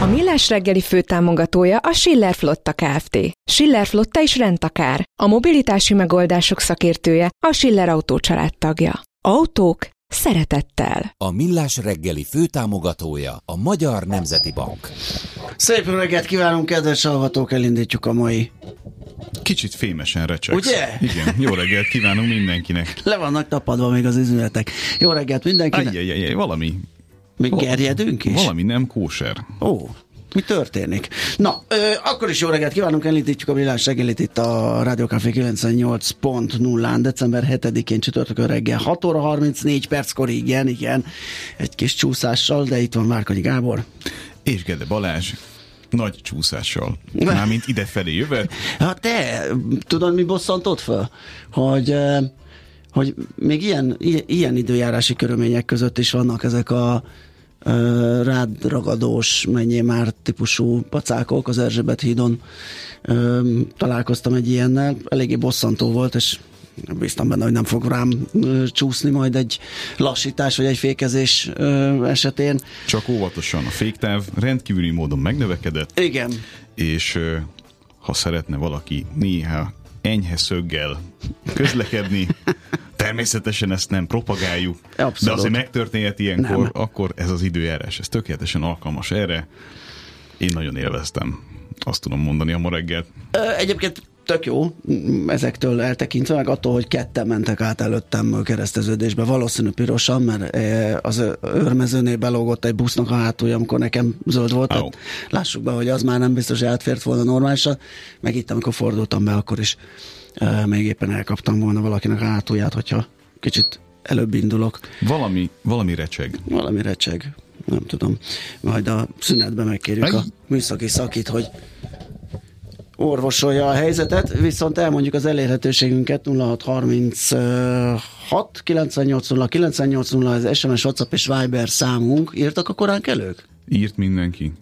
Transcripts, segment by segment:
A Millás reggeli főtámogatója a Schiller Flotta Kft. Schiller Flotta is rendtakár. A mobilitási megoldások szakértője a Schiller Autó tagja. Autók szeretettel. A Millás reggeli főtámogatója a Magyar Nemzeti Bank. Szép reggelt kívánunk, kedves hallgatók, elindítjuk a mai. Kicsit fémesen recsegsz. Ugye? Igen, jó reggelt kívánunk mindenkinek. Le vannak tapadva még az üzletek. Jó reggelt mindenkinek. Ajjajjaj, valami, Még gerjedünk is? valami nem kóser. Ó, mi történik? Na, ö, akkor is jó reggelt kívánunk, elindítjuk a villás reggelit itt a Rádió Café 98.0-án, december 7-én csütörtökön reggel 6 óra 34 perckor, igen, igen, egy kis csúszással, de itt van Márkonyi Gábor. És Gede Balázs nagy csúszással. Mármint idefelé jövet. Hát te, tudod, mi bosszantott fel? Hogy, hogy még ilyen, ilyen időjárási körülmények között is vannak ezek a rád ragadós, menjél már típusú pacákok az Erzsébet hídon. Találkoztam egy ilyennel, eléggé bosszantó volt, és bíztam benne, hogy nem fog rám csúszni majd egy lassítás vagy egy fékezés esetén. Csak óvatosan. A féktáv rendkívüli módon megnövekedett, Igen, és ha szeretne valaki néha enyhe szöggel közlekedni, természetesen ezt nem propagáljuk, Abszolút. de azért megtörténhet ilyenkor, Nem. akkor ez az időjárás, ez tökéletesen alkalmas erre. Én nagyon élveztem, azt tudom mondani a ma reggelt. Ö, Egyébként tök jó, ezektől eltekintve, meg attól, hogy ketten mentek át előttem kereszteződésbe, valószínű pirosan, mert eh, az ö- őrmezőnél belógott egy busznak a hátulja, amikor nekem zöld volt. Au. Tehát lássuk be, hogy az már nem biztos, hogy átfért volna normálisan. Meg itt, amikor fordultam be, akkor is eh, még éppen elkaptam volna valakinek a hátulját, hogyha kicsit előbb indulok. Valami, valami recseg. Valami recseg, nem tudom. Majd a szünetben megkérjük Aj. a műszaki szakit, hogy orvosolja a helyzetet, viszont elmondjuk az elérhetőségünket 0636 980 980 ez SMS, WhatsApp és Viber számunk. Írtak a korán elők? Írt mindenki.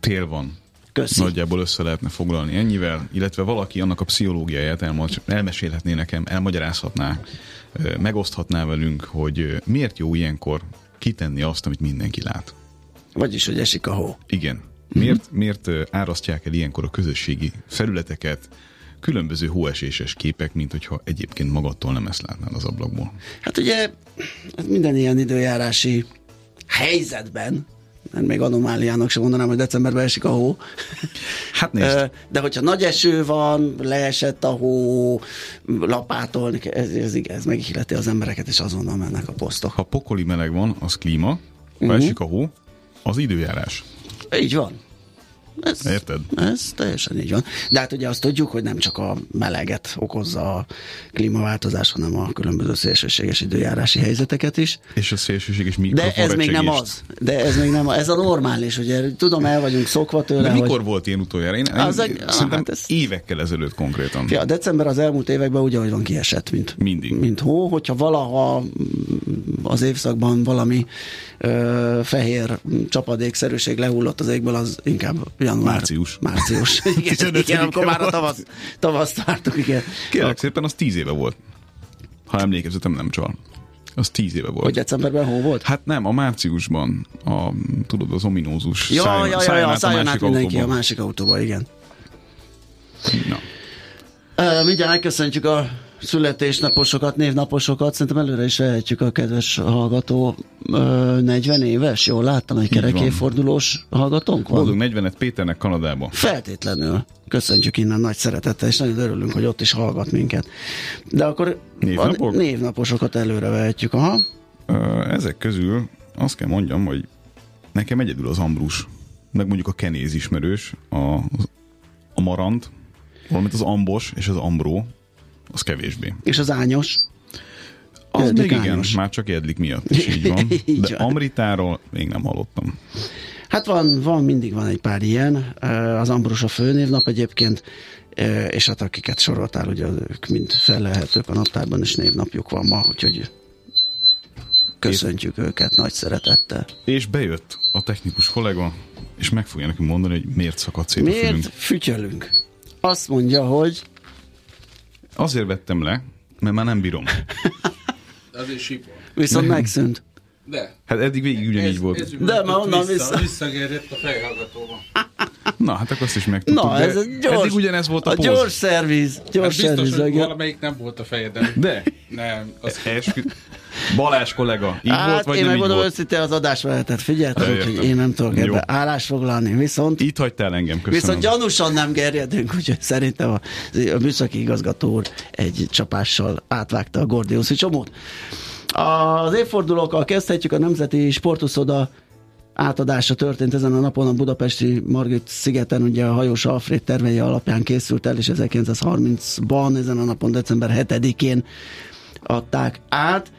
Tél van. Köszi. Nagyjából össze lehetne foglalni ennyivel, illetve valaki annak a pszichológiáját elma- elmesélhetné nekem, elmagyarázhatná, megoszthatná velünk, hogy miért jó ilyenkor kitenni azt, amit mindenki lát. Vagyis, hogy esik a hó. Igen. Miért, miért árasztják el ilyenkor a közösségi felületeket különböző hóeséses képek, mint hogyha egyébként magadtól nem ezt látnád az ablakból? Hát ugye ez minden ilyen időjárási helyzetben, mert még anomáliának sem mondanám, hogy decemberben esik a hó. Hát nézd, De hogyha nagy eső van, leesett a hó, lapátolni, ez, ez, ez megihileti az embereket, és azonnal mennek a posztok. ha pokoli meleg van, az klíma, ha Mhm. esik a hó, az időjárás. Így van. Ez, Érted? Ez teljesen így van. De hát ugye azt tudjuk, hogy nem csak a meleget okozza a klímaváltozás, hanem a különböző szélsőséges időjárási helyzeteket is. És a szélsőséges De mikrofon ez még nem az. De ez még nem az. Ez a normális, ugye tudom, el vagyunk szokva tőle, De hogy... mikor volt ilyen utoljára? Én, Az én egy- szerintem hát ez- évekkel ezelőtt konkrétan. Ja, december az elmúlt években ugyanúgy van kiesett, mint, Mindig. mint hó. Hogyha valaha az évszakban valami ö, fehér csapadékszerűség lehullott az égből, az inkább január. Március. Március. Igen, 15-e igen amikor már a volt. tavasz, tavaszt vártuk, igen. Kérlek szépen, az tíz éve volt. Ha emlékezetem nem csal. Az tíz éve volt. Hogy decemberben hó volt? Hát nem, a márciusban, a, tudod, az ominózus Ja, szálljon- ja, ja, ja, a szálljon át mindenki a autóba. másik autóba, igen. Na. Uh, mindjárt megköszöntjük a születésnaposokat, névnaposokat. Szerintem előre is vehetjük a kedves hallgató. Uh, 40 éves, jól láttam, egy kerekéfordulós hallgatónk van. Boldog 40 Péternek Kanadában. Feltétlenül. Köszöntjük innen nagy szeretettel, és nagyon örülünk, hogy ott is hallgat minket. De akkor Névnapok? a névnaposokat előre vehetjük. Aha. Ö, Ezek közül azt kell mondjam, hogy nekem egyedül az Ambrus, meg mondjuk a Kenéz ismerős, a, a Marant, valamint az Ambos és az Ambró, az kevésbé. És az ányos. Az még igen, Ányos. már csak Edlik miatt is így van. Így De van. Amritáról még nem hallottam. Hát van, van, mindig van egy pár ilyen. Az Ambrus a főnévnap egyébként, és hát akiket soroltál, ugye ők mind felelhetők a naptárban, és névnapjuk van ma, úgyhogy köszöntjük őket nagy szeretettel. És bejött a technikus kollega, és meg fogja nekünk mondani, hogy miért szakadt szét a Miért fülünk. fütyölünk? Azt mondja, hogy Azért vettem le, mert már nem bírom. Azért sipol. viszont megszűnt. De. Hát eddig végig ugyanígy Ez, volt. ez De már onnan vissza. vissza. Visszagerjedt a fejhallgatóba. Na, hát akkor azt is megtudtuk. Na, ez egy gyors, Eddig ugyanez volt a, a póz. gyors szerviz, Hát gyors biztos, szerviz. hogy valamelyik nem volt a fejeden. De, Nem, az eskü... Balázs kollega, így Hát volt, vagy én nem megmondom őszintén, az adás vehetett, figyeltem, úgyhogy én nem tudok ebbe állást foglalni, viszont Itt hagytál engem, köszönöm. Viszont gyanúsan nem gerjedünk, úgyhogy szerintem a, a műszaki igazgató úr egy csapással átvágta a Gordiuszi csomót. Az évfordulókkal kezdhetjük a Nemzeti Sportuszoda átadása történt ezen a napon a budapesti Margit szigeten, ugye a hajós Alfred tervei alapján készült el, és 1930-ban, ezen a napon december 7-én adták át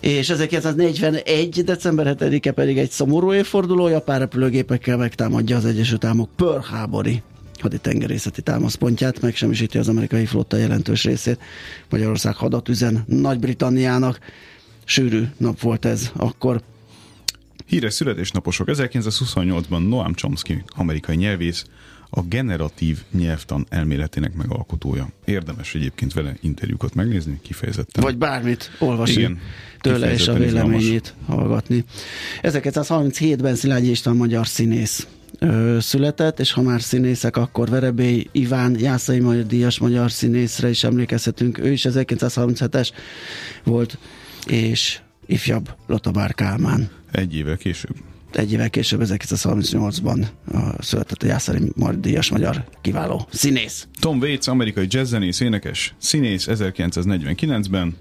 és 1941. december 7-e pedig egy szomorú évforduló, japán repülőgépekkel megtámadja az Egyesült Államok Pearl Harbori haditengerészeti támaszpontját, megsemmisíti az amerikai flotta jelentős részét. Magyarország hadat üzen Nagy-Britanniának. Sűrű nap volt ez akkor. Híres születésnaposok. 1928-ban Noam Chomsky, amerikai nyelvész, a generatív nyelvtan elméletének megalkotója. Érdemes egyébként vele interjúkat megnézni, kifejezetten. Vagy bármit olvasni Igen, tőle és a kifejezetten izgalmas. véleményét hallgatni. 1937-ben Szilágyi István magyar színész ö, született, és ha már színészek, akkor Verebély Iván Jászai Magyar Díjas magyar színészre is emlékezhetünk. Ő is 1937-es volt, és ifjabb Lotabár Kálmán. Egy évvel később. Egy évvel később, 1938-ban a, született a Magyar Díjas magyar kiváló színész. Tom Waits, amerikai jazzzenész, énekes, színész 1949-ben,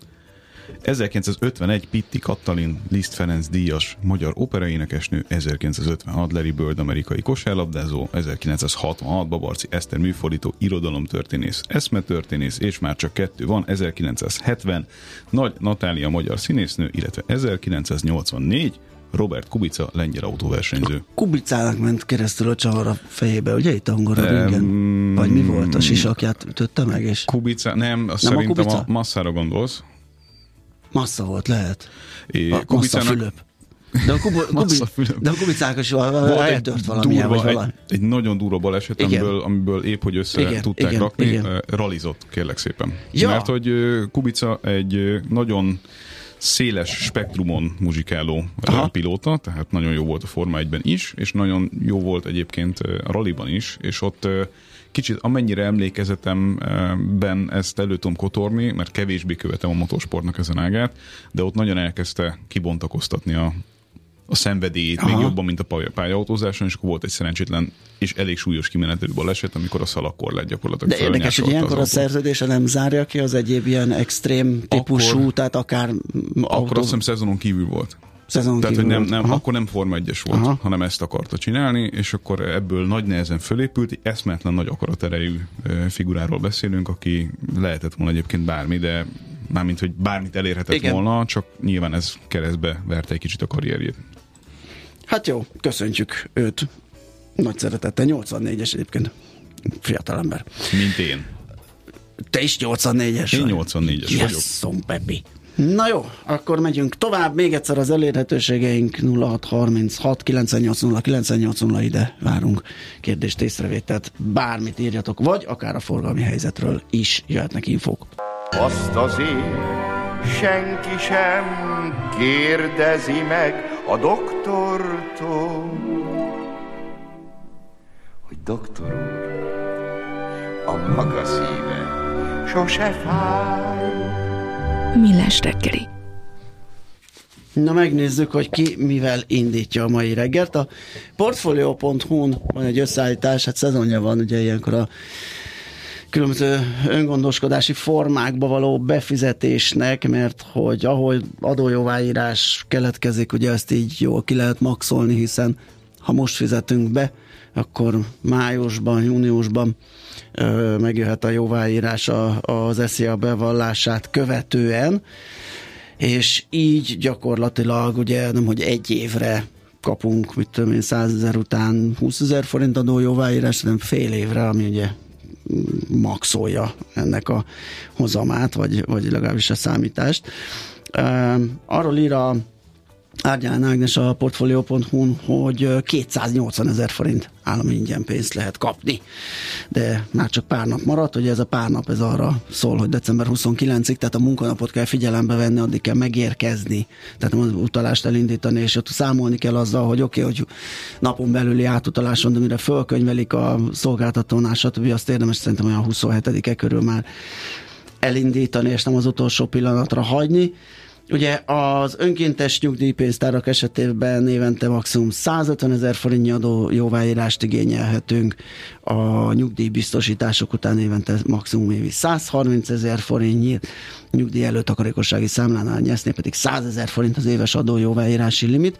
1951 Pitti Kattalin, Liszt Ferenc díjas magyar operaénekesnő, 1956 Larry Bird, amerikai kosárlabdázó, 1966 Babarci Eszter műfordító, irodalomtörténész, eszmetörténész, és már csak kettő van, 1970 Nagy Natália magyar színésznő, illetve 1984 Robert Kubica, lengyel autóversenyző. Kubicának ment keresztül a csavar a fejébe, ugye itt angol Em, ringen? Vagy mi volt? A sisakját ütötte meg, és Kubica, nem, azt Nem a szerintem a, Kubica? a masszára gondolsz. massza volt, lehet. É, A Kubicának Fülöp. De a, kubu, kubi, de a kubicának is eltört valamilyen, vagy durva, valami. egy, egy nagyon durva baleset, amiből, amiből épp, hogy össze Igen, tudták igen, rakni, igen. ralizott, kérlek szépen. Ja. Mert hogy Kubica egy nagyon széles spektrumon muzsikáló pilóta, tehát nagyon jó volt a Forma 1-ben is, és nagyon jó volt egyébként a rallyban is, és ott kicsit amennyire emlékezetemben ezt elő tudom kotorni, mert kevésbé követem a motorsportnak ezen ágát, de ott nagyon elkezdte kibontakoztatni a, a szenvedélyét Aha. még jobban, mint a pálya- pályaautózáson, és akkor volt egy szerencsétlen és elég súlyos kimenetelő baleset, amikor a szalagkorlát gyakorlatilag De érdekes, hogy ilyenkor a autó. szerződése nem zárja ki az egyéb ilyen extrém típusú, Akkor- tehát akár Akkor azt hiszem szezonon kívül volt. szezon Tehát, hogy nem, nem, Aha. akkor nem Forma 1-es volt, Aha. Hanem ezt akarta csinálni, és akkor ebből nagy nehezen fölépült, egy eszmetlen nagy akaraterejű ö, figuráról beszélünk, aki lehetett volna egyébként bármi, de mármint, hogy bármit elérhetett. Igen. volna, csak nyilván ez keresztbe verte egy kicsit a karrierjét. Hát jó, köszöntjük őt. Nagy szeretettel, 84-es egyébként. Fiatalember. Mint én. Te is 84-es Én vagy? 84-es yes, vagyok. Szom Pepi. Na jó, akkor megyünk tovább. Még egyszer az elérhetőségeink 0636 980 980 ide várunk kérdést, észrevételt, bármit írjatok, vagy akár a forgalmi helyzetről is jöhetnek infók. Azt azért senki sem kérdezi meg a doktortól, hogy doktor úr, a maga szíve sose fáj. Millás reggeli. Na megnézzük, hogy ki mivel indítja a mai reggelt. A Portfolio.hu-n van egy összeállítás, hát szezonja van, ugye ilyenkor a különböző öngondoskodási formákba való befizetésnek, mert hogy ahol adójóváírás keletkezik, ugye ezt így jól ki lehet maxolni, hiszen ha most fizetünk be, akkor májusban, júniusban ö, megjöhet a jóváírás a, az SZIA bevallását követően, és így gyakorlatilag ugye nem, hogy egy évre kapunk, mit tudom én, 100 ezer után 20 ezer forint adó jóváírás, hanem fél évre, ami ugye maxolja ennek a hozamát, vagy, vagy legalábbis a számítást. Arról ír a Árgyán Ágnes a Portfolio.hu, hogy 280 ezer forint állami ingyen pénzt lehet kapni. De már csak pár nap maradt, hogy ez a pár nap ez arra szól, hogy december 29-ig, tehát a munkanapot kell figyelembe venni, addig kell megérkezni, tehát az utalást elindítani, és ott számolni kell azzal, hogy oké, okay, hogy napon belüli átutalás de mire fölkönyvelik a szolgáltatónál, stb. azt érdemes szerintem olyan 27-e körül már elindítani, és nem az utolsó pillanatra hagyni. Ugye az önkéntes nyugdíjpénztárak esetében évente maximum 150 ezer forintnyi adó jóváírást igényelhetünk, a nyugdíjbiztosítások után évente maximum évi 130 ezer forintnyi, nyugdíj előtakarékossági számlánál nyeszné pedig 100 ezer forint az éves adó jóváírási limit.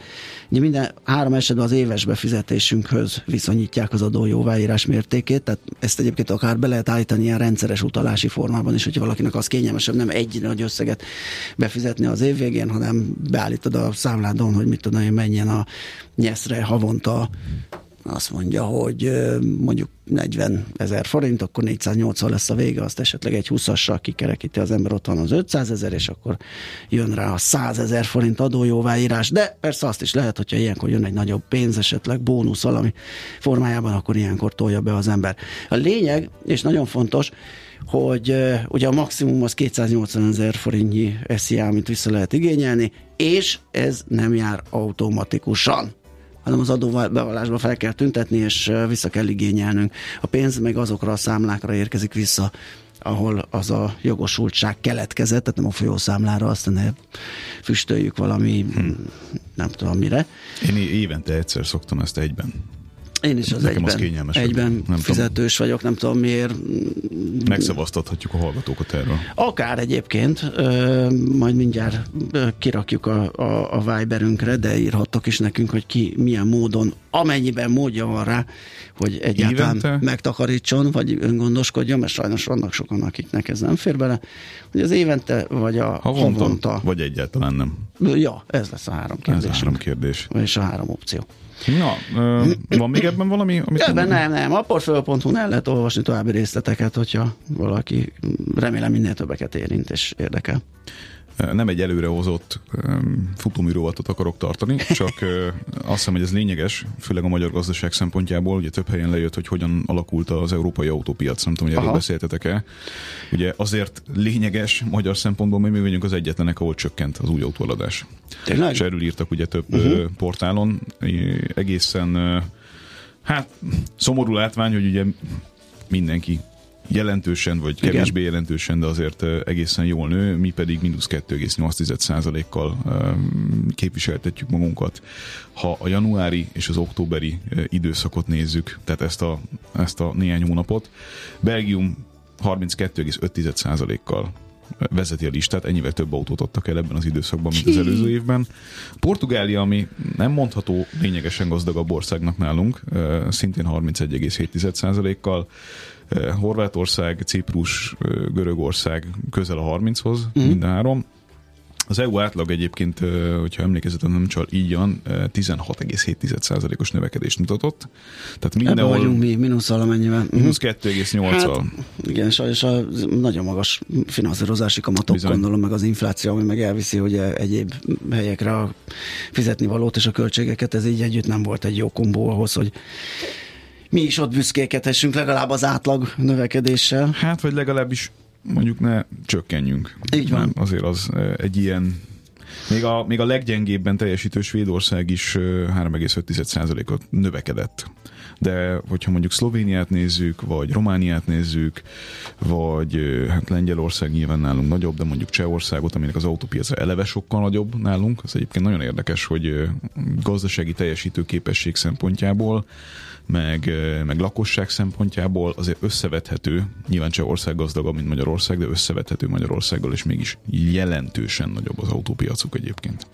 Ugye minden három esetben az éves befizetésünkhöz viszonyítják az adó jóváírás mértékét, tehát ezt egyébként akár be lehet állítani ilyen rendszeres utalási formában is, hogyha valakinek az kényelmesebb nem egy nagy összeget befizetni az év végén, hanem beállítod a számládon, hogy mit tudom én, menjen a nyeszre havonta azt mondja, hogy mondjuk 40 ezer forint, akkor 480 lesz a vége, azt esetleg egy 20-assal kikerekíti az ember, ott van az 500 ezer, és akkor jön rá a 100 ezer forint adójóváírás, de persze azt is lehet, hogyha ilyenkor jön egy nagyobb pénz, esetleg bónusz valami formájában, akkor ilyenkor tolja be az ember. A lényeg, és nagyon fontos, hogy ugye a maximum az 280 ezer forintnyi SZIA, amit vissza lehet igényelni, és ez nem jár automatikusan hanem az adóbevallásba fel kell tüntetni, és vissza kell igényelnünk. A pénz meg azokra a számlákra érkezik vissza, ahol az a jogosultság keletkezett, tehát nem a folyószámlára, azt ne füstöljük valami, hmm. nem tudom mire. Én évente egyszer szoktam ezt egyben én is az Nekem egyben, az egyben nem fizetős tudom. vagyok, nem tudom miért. Megszavaztathatjuk a hallgatókat erről. Akár egyébként, majd mindjárt kirakjuk a, a, a Viberünkre, de írhattok is nekünk, hogy ki milyen módon, amennyiben módja van rá, hogy egyáltalán Évente? megtakarítson, vagy öngondoskodjon, mert sajnos vannak sokan, akiknek ez nem fér bele, hogy az évente, vagy a havonta, havonta vagy egyáltalán nem. Ja, ez lesz a három kérdés. Ez a három kérdés. És a három opció. Na, ö, van még ebben valami? Amit ebben nem, nem. A portfolio.hu el lehet olvasni további részleteket, hogyha valaki remélem minél többeket érint és érdekel nem egy előrehozott futóműrovatot akarok tartani, csak azt hiszem, hogy ez lényeges, főleg a magyar gazdaság szempontjából. Ugye több helyen lejött, hogy hogyan alakult az európai autópiac, nem tudom, hogy erről beszéltetek-e. Ugye azért lényeges magyar szempontból, mert mi vagyunk az egyetlenek, ahol csökkent az új autóladás. Tényleg? És erről írtak ugye több uh-huh. portálon, egészen hát szomorú látvány, hogy ugye mindenki jelentősen, vagy kevésbé Igen. jelentősen, de azért egészen jól nő, mi pedig mínusz 2,8%-kal képviseltetjük magunkat. Ha a januári és az októberi időszakot nézzük, tehát ezt a, ezt a néhány hónapot, Belgium 32,5%-kal vezeti a listát, ennyivel több autót adtak el ebben az időszakban, mint az előző évben. Portugália, ami nem mondható lényegesen gazdagabb országnak nálunk, szintén 31,7%-kal, Horvátország, Ciprus, Görögország közel a 30-hoz, mm. mind három. Az EU átlag egyébként, ö, hogyha emlékezetem nem csal, így van, ö, 16,7%-os növekedést mutatott. Tehát Ebben vagyunk mindenhol mi, mínusz valamennyivel. Mhm. mínusz 2,8-al. Hát, igen, sajnos a nagyon magas finanszírozási kamatok, Bizony. gondolom, meg az infláció, ami meg elviszi ugye egyéb helyekre a fizetni valót és a költségeket, ez így együtt nem volt egy jó kombó ahhoz, hogy mi is ott büszkékedhessünk legalább az átlag növekedéssel. Hát, vagy legalábbis mondjuk ne csökkenjünk. Így van. Nem, azért az ö, egy ilyen még a, még a leggyengébben teljesítő Svédország is ö, 3,5%-ot növekedett. De hogyha mondjuk Szlovéniát nézzük, vagy Romániát nézzük, vagy hát Lengyelország nyilván nálunk nagyobb, de mondjuk Csehországot, aminek az autópiaca eleve sokkal nagyobb nálunk, az egyébként nagyon érdekes, hogy gazdasági teljesítő képesség szempontjából meg, meg lakosság szempontjából azért összevethető, nyilván Csehország gazdagabb, mint Magyarország, de összevethető Magyarországgal, és mégis jelentősen nagyobb az autópiacuk egyébként.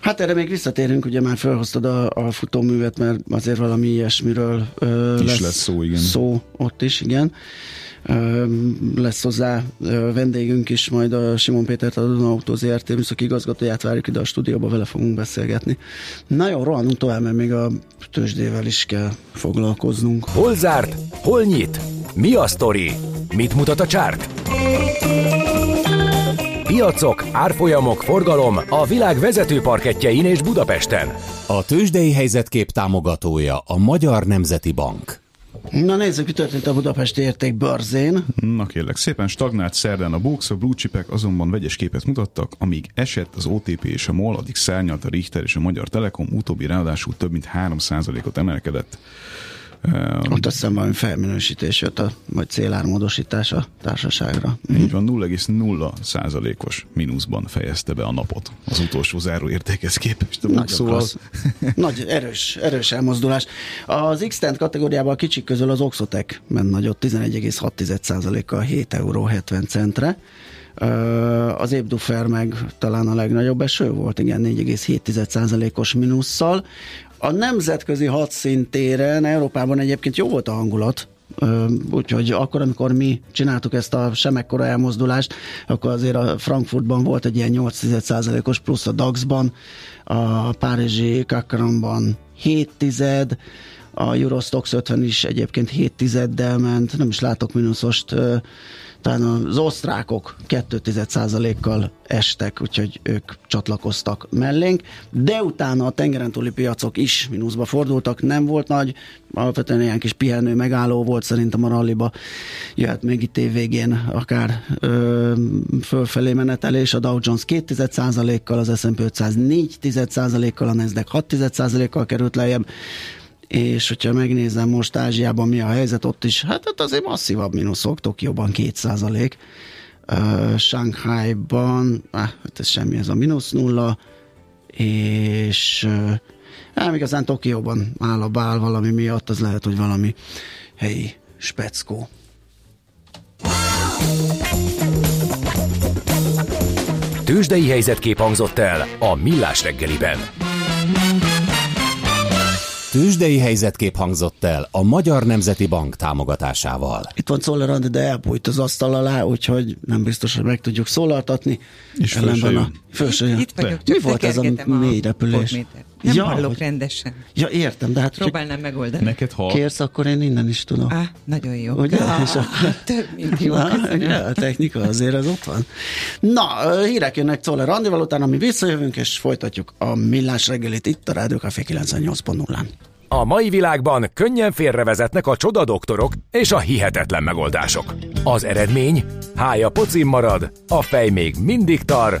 Hát erre még visszatérünk, ugye már felhoztad a, a futóművet, mert azért valami ilyesmiről ö, Is lesz szó, igen. Szó ott is, igen. Ö, lesz hozzá ö, vendégünk is, majd a Simon Pétert, a Duna Autó ZRT műszaki igazgatóját várjuk ide a stúdióba, vele fogunk beszélgetni. Na jó, rohanunk tovább, mert még a tőzsdével is kell foglalkoznunk. Hol zárt? Hol nyit? Mi a sztori? Mit mutat a csárt? Piacok, árfolyamok, forgalom a világ vezető parketjein és Budapesten. A tőzsdei helyzetkép támogatója a Magyar Nemzeti Bank. Na nézzük, mi történt a Budapesti értékbörzén. Na kérlek, szépen stagnált szerdán a Bux, a blue chipek azonban vegyes képet mutattak, amíg esett az OTP és a MOL, addig szárnyalt a Richter és a Magyar Telekom, utóbbi ráadásul több mint 3%-ot emelkedett. Ott azt hiszem valami felminősítés jött, a, vagy célármódosítás a társaságra. Így van, 0,0 százalékos mínuszban fejezte be a napot. Az utolsó záró értékhez képest Nagyon szóval. Nagy, erős, erős elmozdulás. Az x kategóriában a kicsik közül az Oxotec ment nagyot 11,6%-kal 7 euró 70 centre. Az Ébdufer meg talán a legnagyobb eső volt, igen, 4,7%-os minusszal. A nemzetközi hadszintéren Európában egyébként jó volt a hangulat, Úgyhogy akkor, amikor mi csináltuk ezt a semekkora elmozdulást, akkor azért a Frankfurtban volt egy ilyen 8%-os plusz a DAX-ban, a Párizsi Kakramban 7 tized, a Eurostox 50 is egyébként 7 tizeddel ment, nem is látok mínuszost, talán az osztrákok 2% kal estek, úgyhogy ők csatlakoztak mellénk, de utána a tengeren túli piacok is mínuszba fordultak, nem volt nagy, alapvetően ilyen kis pihenő megálló volt szerintem a ralliba, jöhet még itt év végén akár ö, fölfelé menetelés, a Dow Jones 2 kal az S&P 500 4 kal a Nasdaq 6 kal került lejjebb, és hogyha megnézem most Ázsiában mi a helyzet, ott is, hát ott azért masszívabb mínuszok, Tokióban 2 százalék, uh, Shanghai-ban, ah, hát ez semmi, ez a mínusz nulla, és uh, nem igazán Tokióban áll a bál valami miatt, az lehet, hogy valami helyi speckó. Tőzsdei helyzetkép hangzott el a Millás reggeliben. Tőzsdei helyzetkép hangzott el a Magyar Nemzeti Bank támogatásával. Itt van Czoller Andi, de elbújt az asztal alá, úgyhogy nem biztos, hogy meg tudjuk szólaltatni. És Ellenben a-. Föl se jön. Itt vagyok, csak Mi volt ez a mély repülés? Nem Ja, hallok hogy- rendesen. Ja, értem, de hát Próbálnám megoldani. Neked hal? kérsz, akkor én innen is tudom. Á, nagyon jó. Ugye? Ah, És akkor- több, mint jó. Na, ja, a technika azért az ott van. Na, hírek jönnek Czoller Andival, utána mi visszajövünk, és folytatjuk a millás reggelit itt a Rádió Café 98.0-án. A mai világban könnyen félrevezetnek a csoda doktorok és a hihetetlen megoldások. Az eredmény? Hája pocim marad, a fej még mindig tar,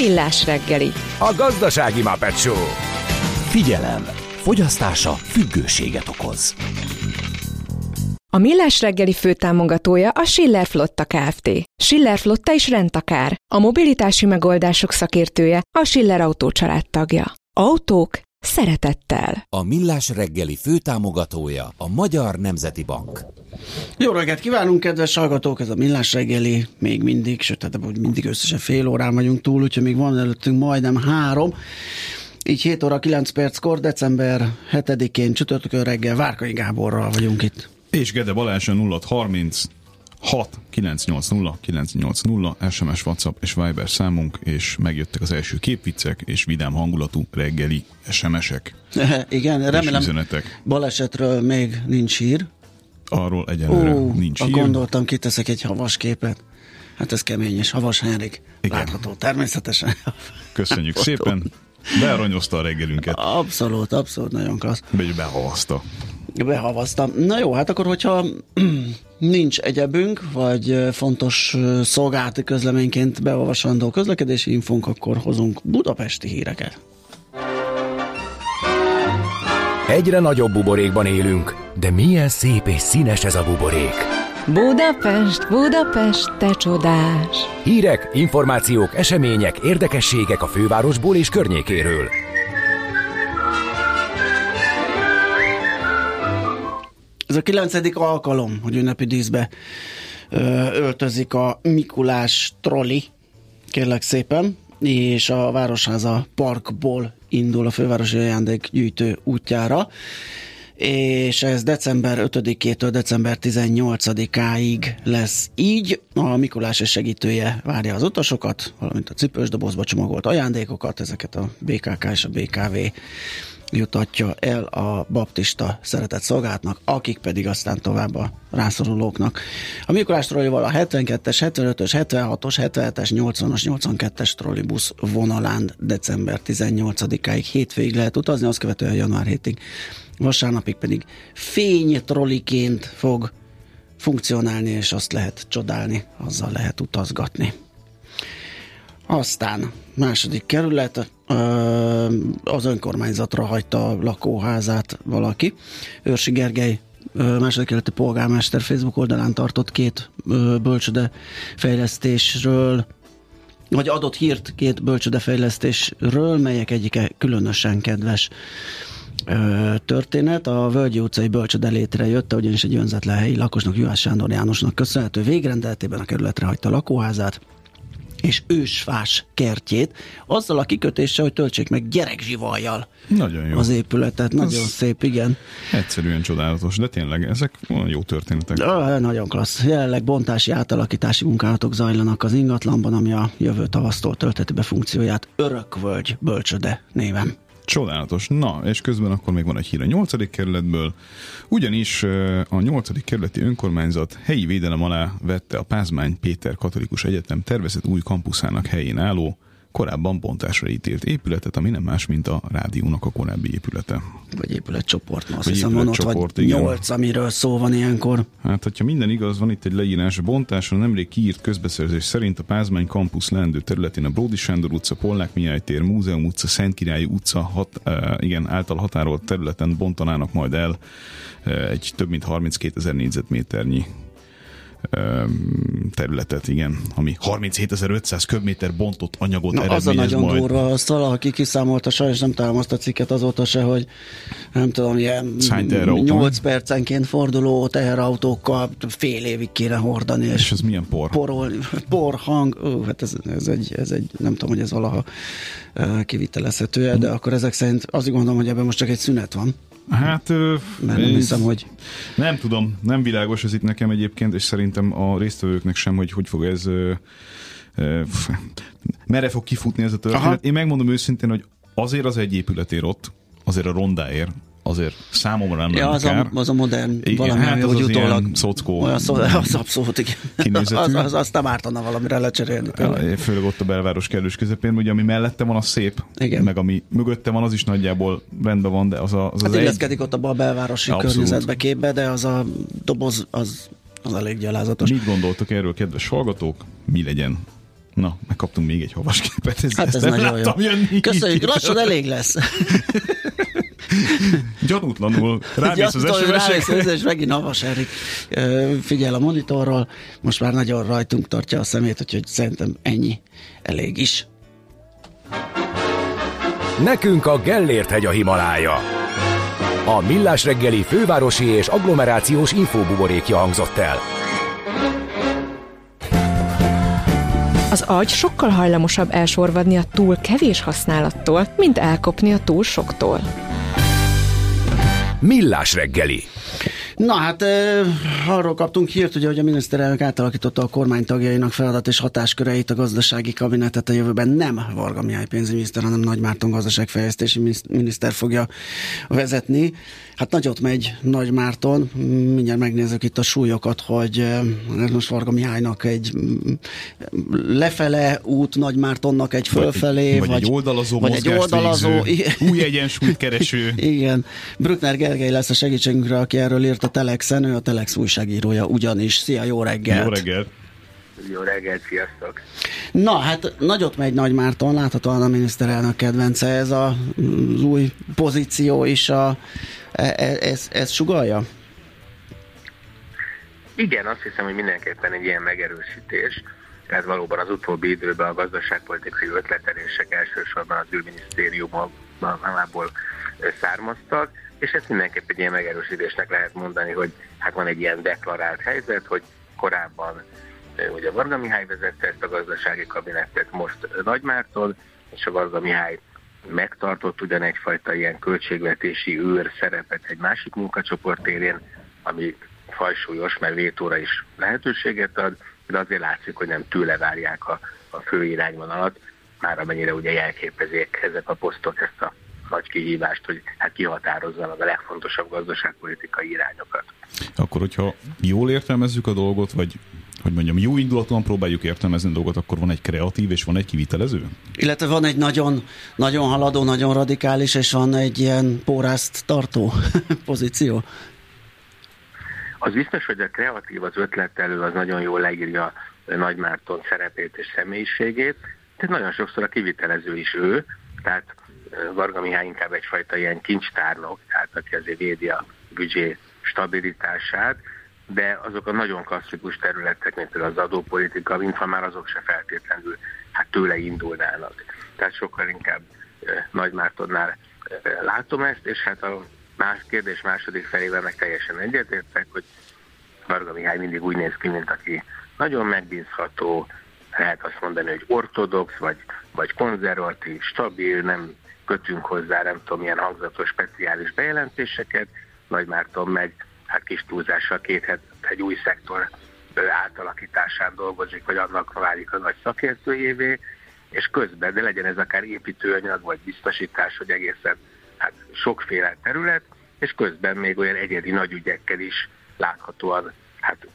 Millás reggeli. A gazdasági Muppet Show. Figyelem! Fogyasztása függőséget okoz. A Millás reggeli főtámogatója a Schiller Flotta Kft. Schiller Flotta is rendtakár. A mobilitási megoldások szakértője, a Schiller Autó tagja. Autók szeretettel. A Millás reggeli főtámogatója a Magyar Nemzeti Bank. Jó reggelt kívánunk, kedves hallgatók! Ez a Millás reggeli még mindig, sőt, hát hogy mindig összesen fél órán vagyunk túl, úgyhogy még van előttünk majdnem három. Így 7 óra 9 perckor, december 7-én csütörtökön reggel Várkai Gáborral vagyunk itt. És Gede Balázs a 0630 6 980 980 SMS, WhatsApp és Viber számunk, és megjöttek az első képviccek és vidám hangulatú reggeli SMS-ek Igen, remélem üzenetek. balesetről még nincs hír. Arról egyelőre Ó, nincs hír. gondoltam, kiteszek egy havas képet. Hát ez kemény, és havas Henrik. Igen. Látható természetesen. Köszönjük szépen. Bearanyozta a reggelünket, Abszolút, abszolút, nagyon klassz. behavazta. Behavaztam. Na jó, hát akkor, hogyha nincs egyebünk, vagy fontos szolgálati közleményként beolvasandó közlekedési infónk, akkor hozunk budapesti híreket. Egyre nagyobb buborékban élünk, de milyen szép és színes ez a buborék. Budapest, Budapest, te csodás! Hírek, információk, események, érdekességek a fővárosból és környékéről. Ez a kilencedik alkalom, hogy ünnepi díszbe ö, öltözik a Mikulás trolli, kérlek szépen, és a Városháza Parkból indul a fővárosi ajándékgyűjtő útjára, és ez december 5-től december 18-áig lesz így. A Mikulás és segítője várja az utasokat, valamint a cipős dobozba csomagolt ajándékokat, ezeket a BKK és a BKV jutatja el a baptista szeretett szolgálatnak, akik pedig aztán tovább a rászorulóknak. A Mikulás trollival a 72-es, 75-ös, 76-os, 77-es, 80-as, 82-es trollibusz vonalán december 18-áig hétvégig lehet utazni, azt követően január 7-ig, vasárnapig pedig fény trolliként fog funkcionálni, és azt lehet csodálni, azzal lehet utazgatni. Aztán második kerület, az önkormányzatra hagyta a lakóházát valaki. Őrsi Gergely második kerületi polgármester Facebook oldalán tartott két bölcsöde fejlesztésről, vagy adott hírt két bölcsöde fejlesztésről, melyek egyike különösen kedves történet. A Völgyi utcai bölcsöde létrejött, ugyanis egy önzetlen helyi lakosnak, Juhász Sándor Jánosnak köszönhető végrendeletében a kerületre hagyta a lakóházát, és ősfás kertjét, azzal a kikötéssel, hogy töltsék meg gyerekzsivajjal Nagyon jó. az épületet. Nagyon szép, igen. Egyszerűen csodálatos, de tényleg ezek olyan jó történetek. Ah, Nagyon klassz. Jelenleg bontási átalakítási munkálatok zajlanak az ingatlanban, ami a jövő tavasztól tölteti be funkcióját Örökvölgy bölcsöde néven. Csodálatos. Na, és közben akkor még van egy hír a 8. kerületből, ugyanis a 8. kerületi önkormányzat helyi védelem alá vette a Pázmány Péter Katolikus Egyetem tervezett új kampuszának helyén álló, korábban bontásra ítélt épületet, ami nem más, mint a rádiónak a korábbi épülete. Vagy épületcsoport, azt Vagy hiszem van ott vagy épületcsoport, igen. nyolc, amiről szó van ilyenkor. Hát, hogyha minden igaz, van itt egy leírás. A bontásra nemrég kiírt közbeszerzés szerint a Pázmány kampusz leendő területén a Bródi Sándor utca, Pollák Mihály tér, Múzeum utca, Szentkirály utca hat, uh, igen, által határolt területen bontanának majd el uh, egy több mint 32 ezer négyzetméternyi területet, igen, ami 37.500 köbméter bontott anyagot Na, az a eredményez nagyon majd. durva, azt valaki kiszámolta, sajnos nem találom azt a cikket azóta se, hogy nem tudom, ilyen Hány teherautó? 8 percenként forduló teherautókkal fél évig kéne hordani, és, És ez milyen por? porol, porhang, ó, hát ez, ez, egy, ez egy, nem tudom, hogy ez valaha uh, kivitelezhető de akkor ezek szerint azt gondolom, hogy ebben most csak egy szünet van, Hát, mert nem hiszem, hogy Nem tudom, nem világos ez itt nekem egyébként, és szerintem a résztvevőknek sem, hogy hogy fog ez... Merre fog kifutni ez a történet. Aha. Én megmondom őszintén, hogy azért az egy épületér ott, azért a rondáért, azért számomra nem ja, az, a, kár. az a modern Igen, valami, hát az az utólag szockó. olyan szó, az abszolút, igen. Az, az, azt nem ártana valamire lecserélni. Ja, főleg ott a belváros kellős közepén, ugye ami mellette van, az szép, Igen. meg ami mögötte van, az is nagyjából rendben van, de az a, az, Hát az egy... illeszkedik ott abba a belvárosi Abszolút. környezetbe képbe, de az a doboz az, az elég gyalázatos. Mit gondoltok erről, kedves hallgatók? Mi legyen? Na, megkaptunk még egy havasképet. Ez, Hát ez ezt nagyon jó. jönni. Köszönjük, lassan elég lesz. Gyanútlanul rámész az SMS-ekre. és megint Havas Erik figyel a monitorról. Most már nagyon rajtunk tartja a szemét, úgyhogy szerintem ennyi elég is. Nekünk a Gellért hegy a Himalája. A Millás reggeli fővárosi és agglomerációs infóbuborékja hangzott el. Az agy sokkal hajlamosabb elsorvadni a túl kevés használattól, mint elkopni a túl soktól. Millás reggeli. Na hát e, arról kaptunk hírt, ugye, hogy a miniszterelnök átalakította a kormány tagjainak feladat és hatásköreit a gazdasági kabinetet a jövőben nem Varga Mihály pénzügyminiszter, hanem Nagy Márton gazdaságfejlesztési miniszter fogja vezetni. Hát nagyot megy Nagy Márton, mindjárt megnézzük itt a súlyokat, hogy most Varga Mihálynak egy lefele út, Nagy Mártonnak egy fölfelé, vagy, vagy, egy oldalazó vagy egy oldalazó, új egyensúlyt kereső. Igen. Brückner Gergely lesz a segítségünkre, aki erről írt a Telexen, ő a Telex újságírója ugyanis. Szia, jó reggelt! Jó reggelt! Jó reggelt, sziasztok! Na, hát nagyot megy Nagy Márton, láthatóan a miniszterelnök kedvence, ez a, az új pozíció is, a, e, e, ez, ez sugalja? Igen, azt hiszem, hogy mindenképpen egy ilyen megerősítés. Ez valóban az utóbbi időben a gazdaságpolitikai ötletelések elsősorban az ülminisztériumból származtak, és ezt mindenképp egy ilyen megerősítésnek lehet mondani, hogy hát van egy ilyen deklarált helyzet, hogy korábban ugye Varga Mihály vezette ezt a gazdasági kabinettet, most Nagy Márton, és a Varga Mihály megtartott ugyan egyfajta ilyen költségvetési őr szerepet egy másik munkacsoport élén, ami fajsúlyos, mert vétóra is lehetőséget ad, de azért látszik, hogy nem tőle várják a, a fő irányvonalat, már amennyire ugye jelképezik ezek a posztok ezt a nagy kihívást, hogy hát kihatározza meg a legfontosabb gazdaságpolitikai irányokat. Akkor, hogyha jól értelmezzük a dolgot, vagy hogy mondjam, jó indulatúan próbáljuk értelmezni a dolgot, akkor van egy kreatív és van egy kivitelező? Illetve van egy nagyon, nagyon haladó, nagyon radikális, és van egy ilyen pórászt tartó pozíció? Az biztos, hogy a kreatív, az ötletelő az nagyon jól leírja Nagy Márton szerepét és személyiségét, tehát nagyon sokszor a kivitelező is ő, tehát Varga Mihály inkább egyfajta ilyen kincstárnok, tehát aki azért védi a büdzsé stabilitását, de azok a nagyon klasszikus területek, mint például az adópolitika, mintha már azok se feltétlenül hát tőle indulnának. Tehát sokkal inkább Nagy Mártonnál látom ezt, és hát a más kérdés második felével meg teljesen egyetértek, hogy Varga Mihály mindig úgy néz ki, mint aki nagyon megbízható, lehet azt mondani, hogy ortodox, vagy, vagy konzervatív, stabil, nem kötünk hozzá, nem tudom, milyen hangzatos, speciális bejelentéseket, Nagy Márton meg hát kis túlzással két het egy új szektor átalakításán dolgozik, vagy annak válik a nagy szakértőjévé, és közben, de legyen ez akár építőanyag, vagy biztosítás, hogy egészen hát sokféle terület, és közben még olyan egyedi nagy ügyekkel is láthatóan hát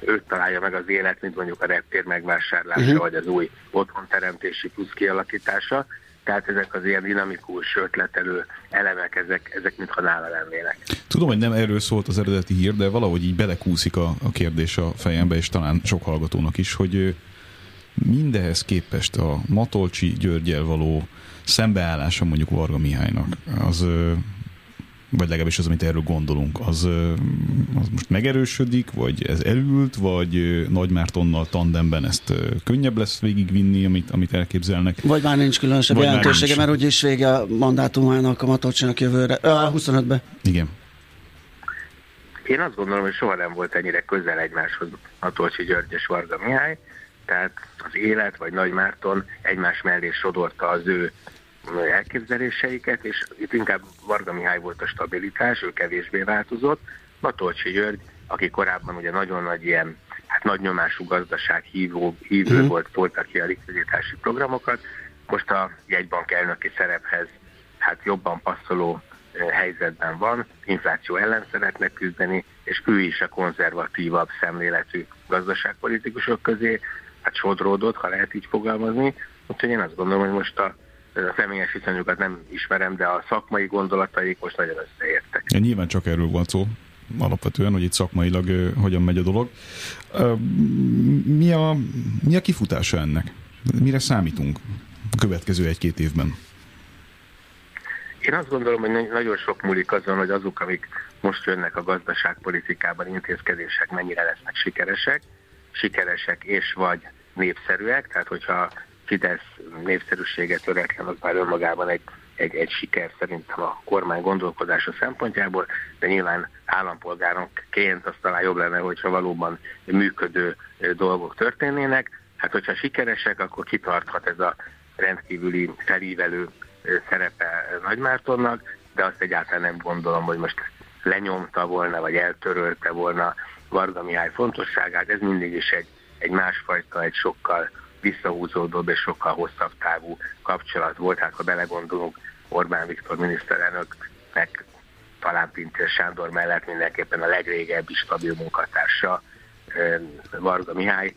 őt találja meg az élet, mint mondjuk a reptér megvásárlása, uh-huh. vagy az új otthonteremtési plusz kialakítása. Tehát ezek az ilyen dinamikus, ötletelő elemek, ezek, ezek mintha nála lennének. Tudom, hogy nem erről szólt az eredeti hír, de valahogy így belekúszik a, a kérdés a fejembe, és talán sok hallgatónak is, hogy mindehez képest a Matolcsi Györgyel való szembeállása mondjuk Varga Mihálynak, az vagy legalábbis az, amit erről gondolunk, az, az most megerősödik, vagy ez elült, vagy Nagy Mártonnal tandemben ezt könnyebb lesz végigvinni, amit, amit elképzelnek. Vagy már nincs különösebb jelentősége, mert úgyis vége a mandátumának a Matolcsinak jövőre, uh, 25-be. Igen. Én azt gondolom, hogy soha nem volt ennyire közel egymáshoz Matolcsi György és Varga Mihály, tehát az élet vagy Nagy Márton egymás mellé sodorta az ő elképzeléseiket, és itt inkább Varga Mihály volt a stabilitás, ő kevésbé változott. Matolcsi György, aki korábban ugye nagyon nagy ilyen, hát nagy nyomású gazdaság hívó, hívő uh-huh. volt, tolta ki a likviditási programokat, most a jegybank elnöki szerephez hát jobban passzoló helyzetben van, infláció ellen szeretne küzdeni, és ő is a konzervatívabb szemléletű gazdaságpolitikusok közé hát sodródott, ha lehet így fogalmazni. Úgyhogy én azt gondolom, hogy most a a személyes viszonyukat nem ismerem, de a szakmai gondolataik most nagyon összeértek. Ja, nyilván csak erről van szó alapvetően, hogy itt szakmailag hogyan megy a dolog. Mi, a, mi a kifutása ennek? Mire számítunk a következő egy-két évben? Én azt gondolom, hogy nagyon sok múlik azon, hogy azok, amik most jönnek a gazdaságpolitikában, intézkedések mennyire lesznek sikeresek, sikeresek és vagy népszerűek, tehát hogyha Fidesz népszerűsége töretlen, az már önmagában egy, egy, egy siker szerintem a kormány gondolkodása szempontjából, de nyilván állampolgárokként az talán jobb lenne, hogyha valóban működő dolgok történnének. Hát, hogyha sikeresek, akkor kitarthat ez a rendkívüli felívelő szerepe Nagymártonnak, de azt egyáltalán nem gondolom, hogy most lenyomta volna, vagy eltörölte volna Varga Mihály fontosságát. Ez mindig is egy, egy másfajta, egy sokkal visszahúzódóbb és sokkal hosszabb távú kapcsolat volt. Hát ha belegondolunk, Orbán Viktor miniszterelnöknek talán Pintér Sándor mellett mindenképpen a legrégebbi stabil munkatársa Varga Mihály.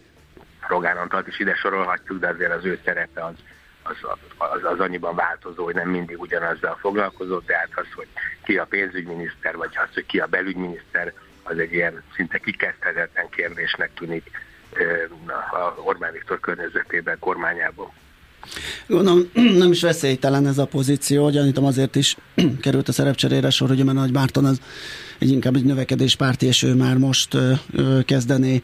Rogán Antalt is ide sorolhatjuk, de azért az ő szerepe az, az, az, az annyiban változó, hogy nem mindig ugyanazzal foglalkozott, tehát az, hogy ki a pénzügyminiszter, vagy az, hogy ki a belügyminiszter, az egy ilyen szinte kikezdhetetlen kérdésnek tűnik a Orbán Viktor környezetében, kormányában. Gondolom, nem is veszélytelen ez a pozíció, gyanítom azért is került a szerepcserére sor, hogy mert Nagy Márton az egy inkább egy növekedéspárti, és ő már most kezdené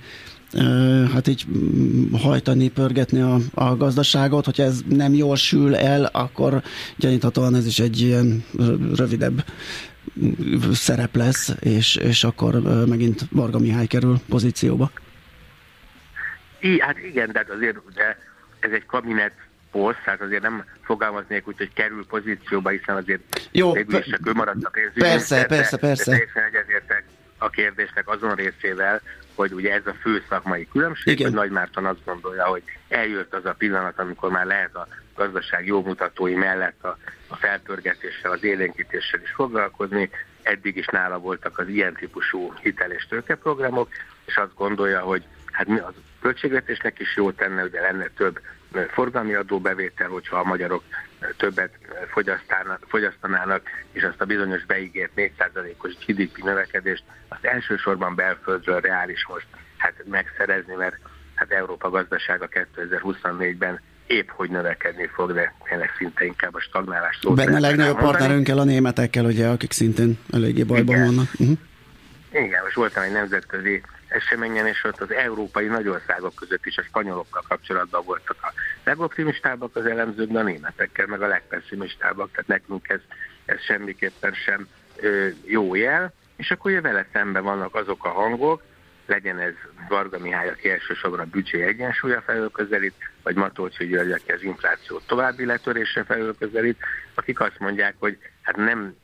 hát így mm, hajtani, pörgetni a, a gazdaságot. Hogyha ez nem jól sül el, akkor gyaníthatóan ez is egy ilyen rövidebb mm, szerep lesz, és, és akkor megint Varga Mihály kerül pozícióba. I, hát igen, de azért de ez egy kabinet poszt, hát azért nem fogalmaznék úgy, hogy kerül pozícióba, hiszen azért Jó, végül is csak ő maradt a pénzügyi. Persze, persze, persze. De teljesen egyetértek a kérdésnek azon részével, hogy ugye ez a fő szakmai különbség, Igen. hogy Nagy Márton azt gondolja, hogy eljött az a pillanat, amikor már lehet a gazdaság jó mutatói mellett a, a felpörgetéssel, az élénkítéssel is foglalkozni. Eddig is nála voltak az ilyen típusú hitel- és tőkeprogramok, és azt gondolja, hogy hát mi az költségvetésnek is jó tenne, hogy lenne több forgalmi adóbevétel, hogyha a magyarok többet fogyasztanának, és azt a bizonyos beígért 4%-os GDP növekedést, azt elsősorban belföldről reális most hát megszerezni, mert hát Európa gazdasága 2024-ben épp hogy növekedni fog, de tényleg szinte inkább a stagnálás szót. Benne legnagyobb partnerünkkel a németekkel, ugye, akik szintén eléggé bajban Igen. vannak. Uh-huh. Igen, most voltam egy nemzetközi eseményen, és ott az európai nagyországok között is a spanyolokkal kapcsolatban voltak a legoptimistábbak az elemzők, de a németekkel, meg a legpesszimistábbak, tehát nekünk ez, ez semmiképpen sem ö, jó jel, és akkor ugye vele szemben vannak azok a hangok, legyen ez Varga Mihály, aki elsősorban a büdzsé egyensúlya felől közelít, vagy Matolcsi György, aki az infláció további letörésre felől közelít, akik azt mondják, hogy hát nem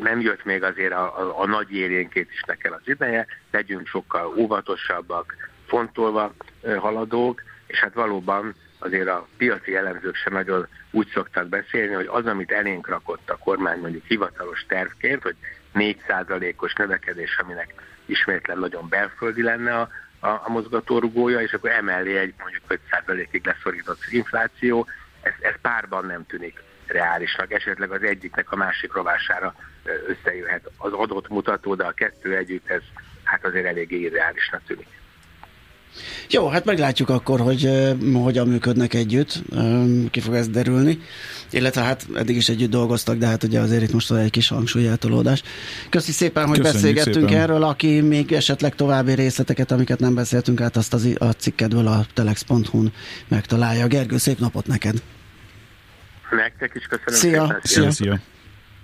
nem jött még azért a, a, a nagy érénkét is nekem az ideje, legyünk sokkal óvatosabbak, fontolva haladók, és hát valóban azért a piaci elemzők sem nagyon úgy szoktak beszélni, hogy az, amit elénk rakott a kormány mondjuk hivatalos tervként, hogy 4%-os növekedés, aminek ismétlen nagyon belföldi lenne a, a, a mozgatórugója, és akkor emellé egy mondjuk 5%-ig leszorított infláció, ez, ez párban nem tűnik reálisnak, esetleg az egyiknek a másik rovására összejöhet az adott mutató, de a kettő együtt ez hát azért eléggé irreálisnak tűnik. Jó, hát meglátjuk akkor, hogy hogyan működnek együtt, ki fog ez derülni, illetve hát eddig is együtt dolgoztak, de hát ugye azért itt most van egy kis hangsúlyeltolódás. Köszi szépen, hogy Köszönjük beszélgettünk szépen. erről, aki még esetleg további részleteket, amiket nem beszéltünk át, azt az, a cikkedből a telex.hu-n megtalálja. Gergő, szép napot neked! Nektek is köszönöm Szia, szépen. szia. Szia.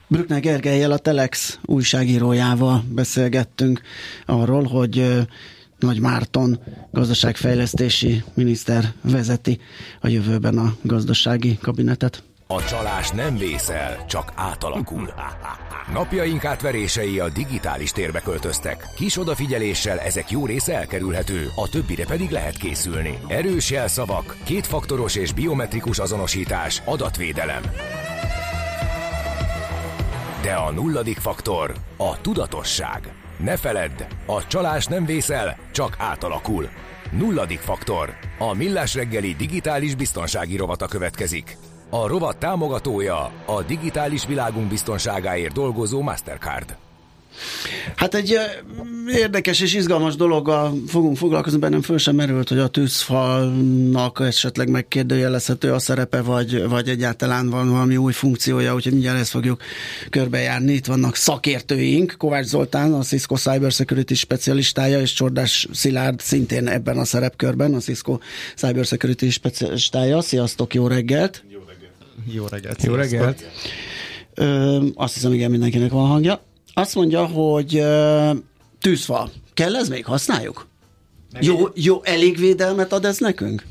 Brückner Gergelyel, a Telex újságírójával beszélgettünk arról, hogy Nagy Márton gazdaságfejlesztési miniszter vezeti a jövőben a gazdasági kabinetet. A csalás nem vészel, csak átalakul. Napjaink átverései a digitális térbe költöztek. Kis odafigyeléssel ezek jó része elkerülhető, a többire pedig lehet készülni. Erős jelszavak, kétfaktoros és biometrikus azonosítás, adatvédelem. De a nulladik faktor a tudatosság. Ne feledd, a csalás nem vészel, csak átalakul. Nulladik faktor. A Millás reggeli digitális biztonsági rovata következik. A rovat támogatója a digitális világunk biztonságáért dolgozó Mastercard. Hát egy érdekes és izgalmas dologgal fogunk foglalkozni, bennem föl sem merült, hogy a tűzfalnak esetleg megkérdőjelezhető a szerepe, vagy, vagy egyáltalán van valami új funkciója, úgyhogy mindjárt ezt fogjuk körbejárni. Itt vannak szakértőink, Kovács Zoltán, a Cisco Cybersecurity specialistája, és Csordás Szilárd szintén ebben a szerepkörben, a Cisco Cybersecurity specialistája. Sziasztok, jó reggelt! Jó reggelt. Jó reggelt. Ö, azt hiszem, igen, mindenkinek van hangja. Azt mondja, hogy ö, tűzfal. Kell ez még? Használjuk? Jó, jó, elég védelmet ad ez nekünk?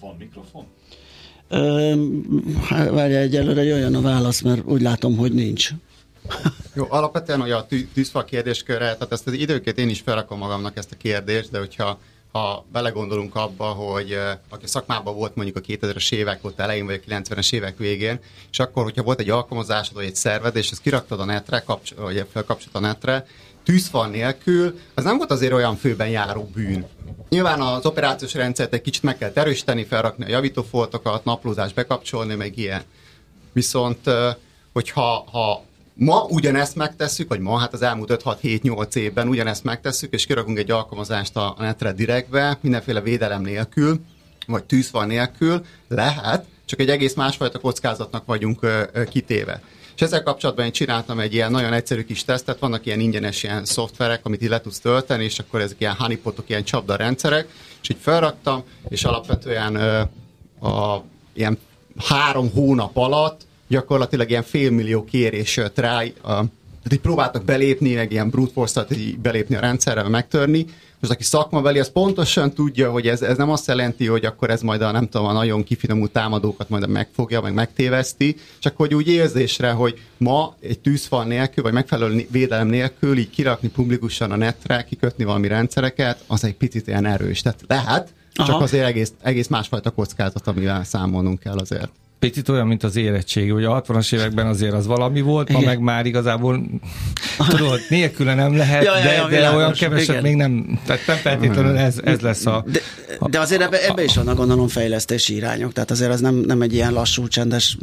Van mikrofon? Ö, hát várja, egyelőre jöjjön a válasz, mert úgy látom, hogy nincs. Jó, alapvetően hogy a tű- tűzfal kérdéskörre, tehát ezt az időként én is felrakom magamnak ezt a kérdést, de hogyha ha belegondolunk abba, hogy aki szakmában volt mondjuk a 2000-es évek volt elején, vagy a 90-es évek végén, és akkor, hogyha volt egy alkalmazásod, vagy egy szerved, és ezt kiraktad a netre, kapcs- vagy felkapcsolt a netre, tűzfal nélkül, az nem volt azért olyan főben járó bűn. Nyilván az operációs rendszert egy kicsit meg kell erősíteni, felrakni a javítófoltokat, naplózást bekapcsolni, meg ilyen. Viszont, hogyha ha ma ugyanezt megtesszük, vagy ma, hát az elmúlt 5-6-7-8 évben ugyanezt megtesszük, és kirakunk egy alkalmazást a netre direktbe, mindenféle védelem nélkül, vagy tűzfal nélkül, lehet, csak egy egész másfajta kockázatnak vagyunk ö, ö, kitéve. És ezzel kapcsolatban én csináltam egy ilyen nagyon egyszerű kis tesztet, vannak ilyen ingyenes ilyen szoftverek, amit így le tudsz tölteni, és akkor ezek ilyen honeypotok, ilyen csapda rendszerek, és így felraktam, és alapvetően ö, a, ilyen három hónap alatt gyakorlatilag ilyen félmillió kérés jött rá, a, tehát így próbáltak belépni, meg ilyen brute force így belépni a rendszerre, megtörni. Most aki szakmabeli, az pontosan tudja, hogy ez, ez nem azt jelenti, hogy akkor ez majd a nem tudom, a nagyon kifinomult támadókat majd megfogja, meg megtéveszti, csak hogy úgy érzésre, hogy ma egy tűzfal nélkül, vagy megfelelő védelem nélkül így kirakni publikusan a netre, kikötni valami rendszereket, az egy picit ilyen erős. Tehát lehet, csak Aha. azért egész, egész másfajta kockázat, amivel számolnunk kell azért. Picit olyan, mint az érettség. Ugye a 60-as években azért az valami volt, ma Igen. meg már igazából, tudod, nélküle nem lehet, Ja, ja, de, ja, de világos, olyan keveset igen. még nem, tehát nem feltétlenül ez, ez lesz a... De, de azért ebbe, ebbe is vannak gondolom fejlesztési irányok, tehát azért az nem, nem egy ilyen lassú, csendes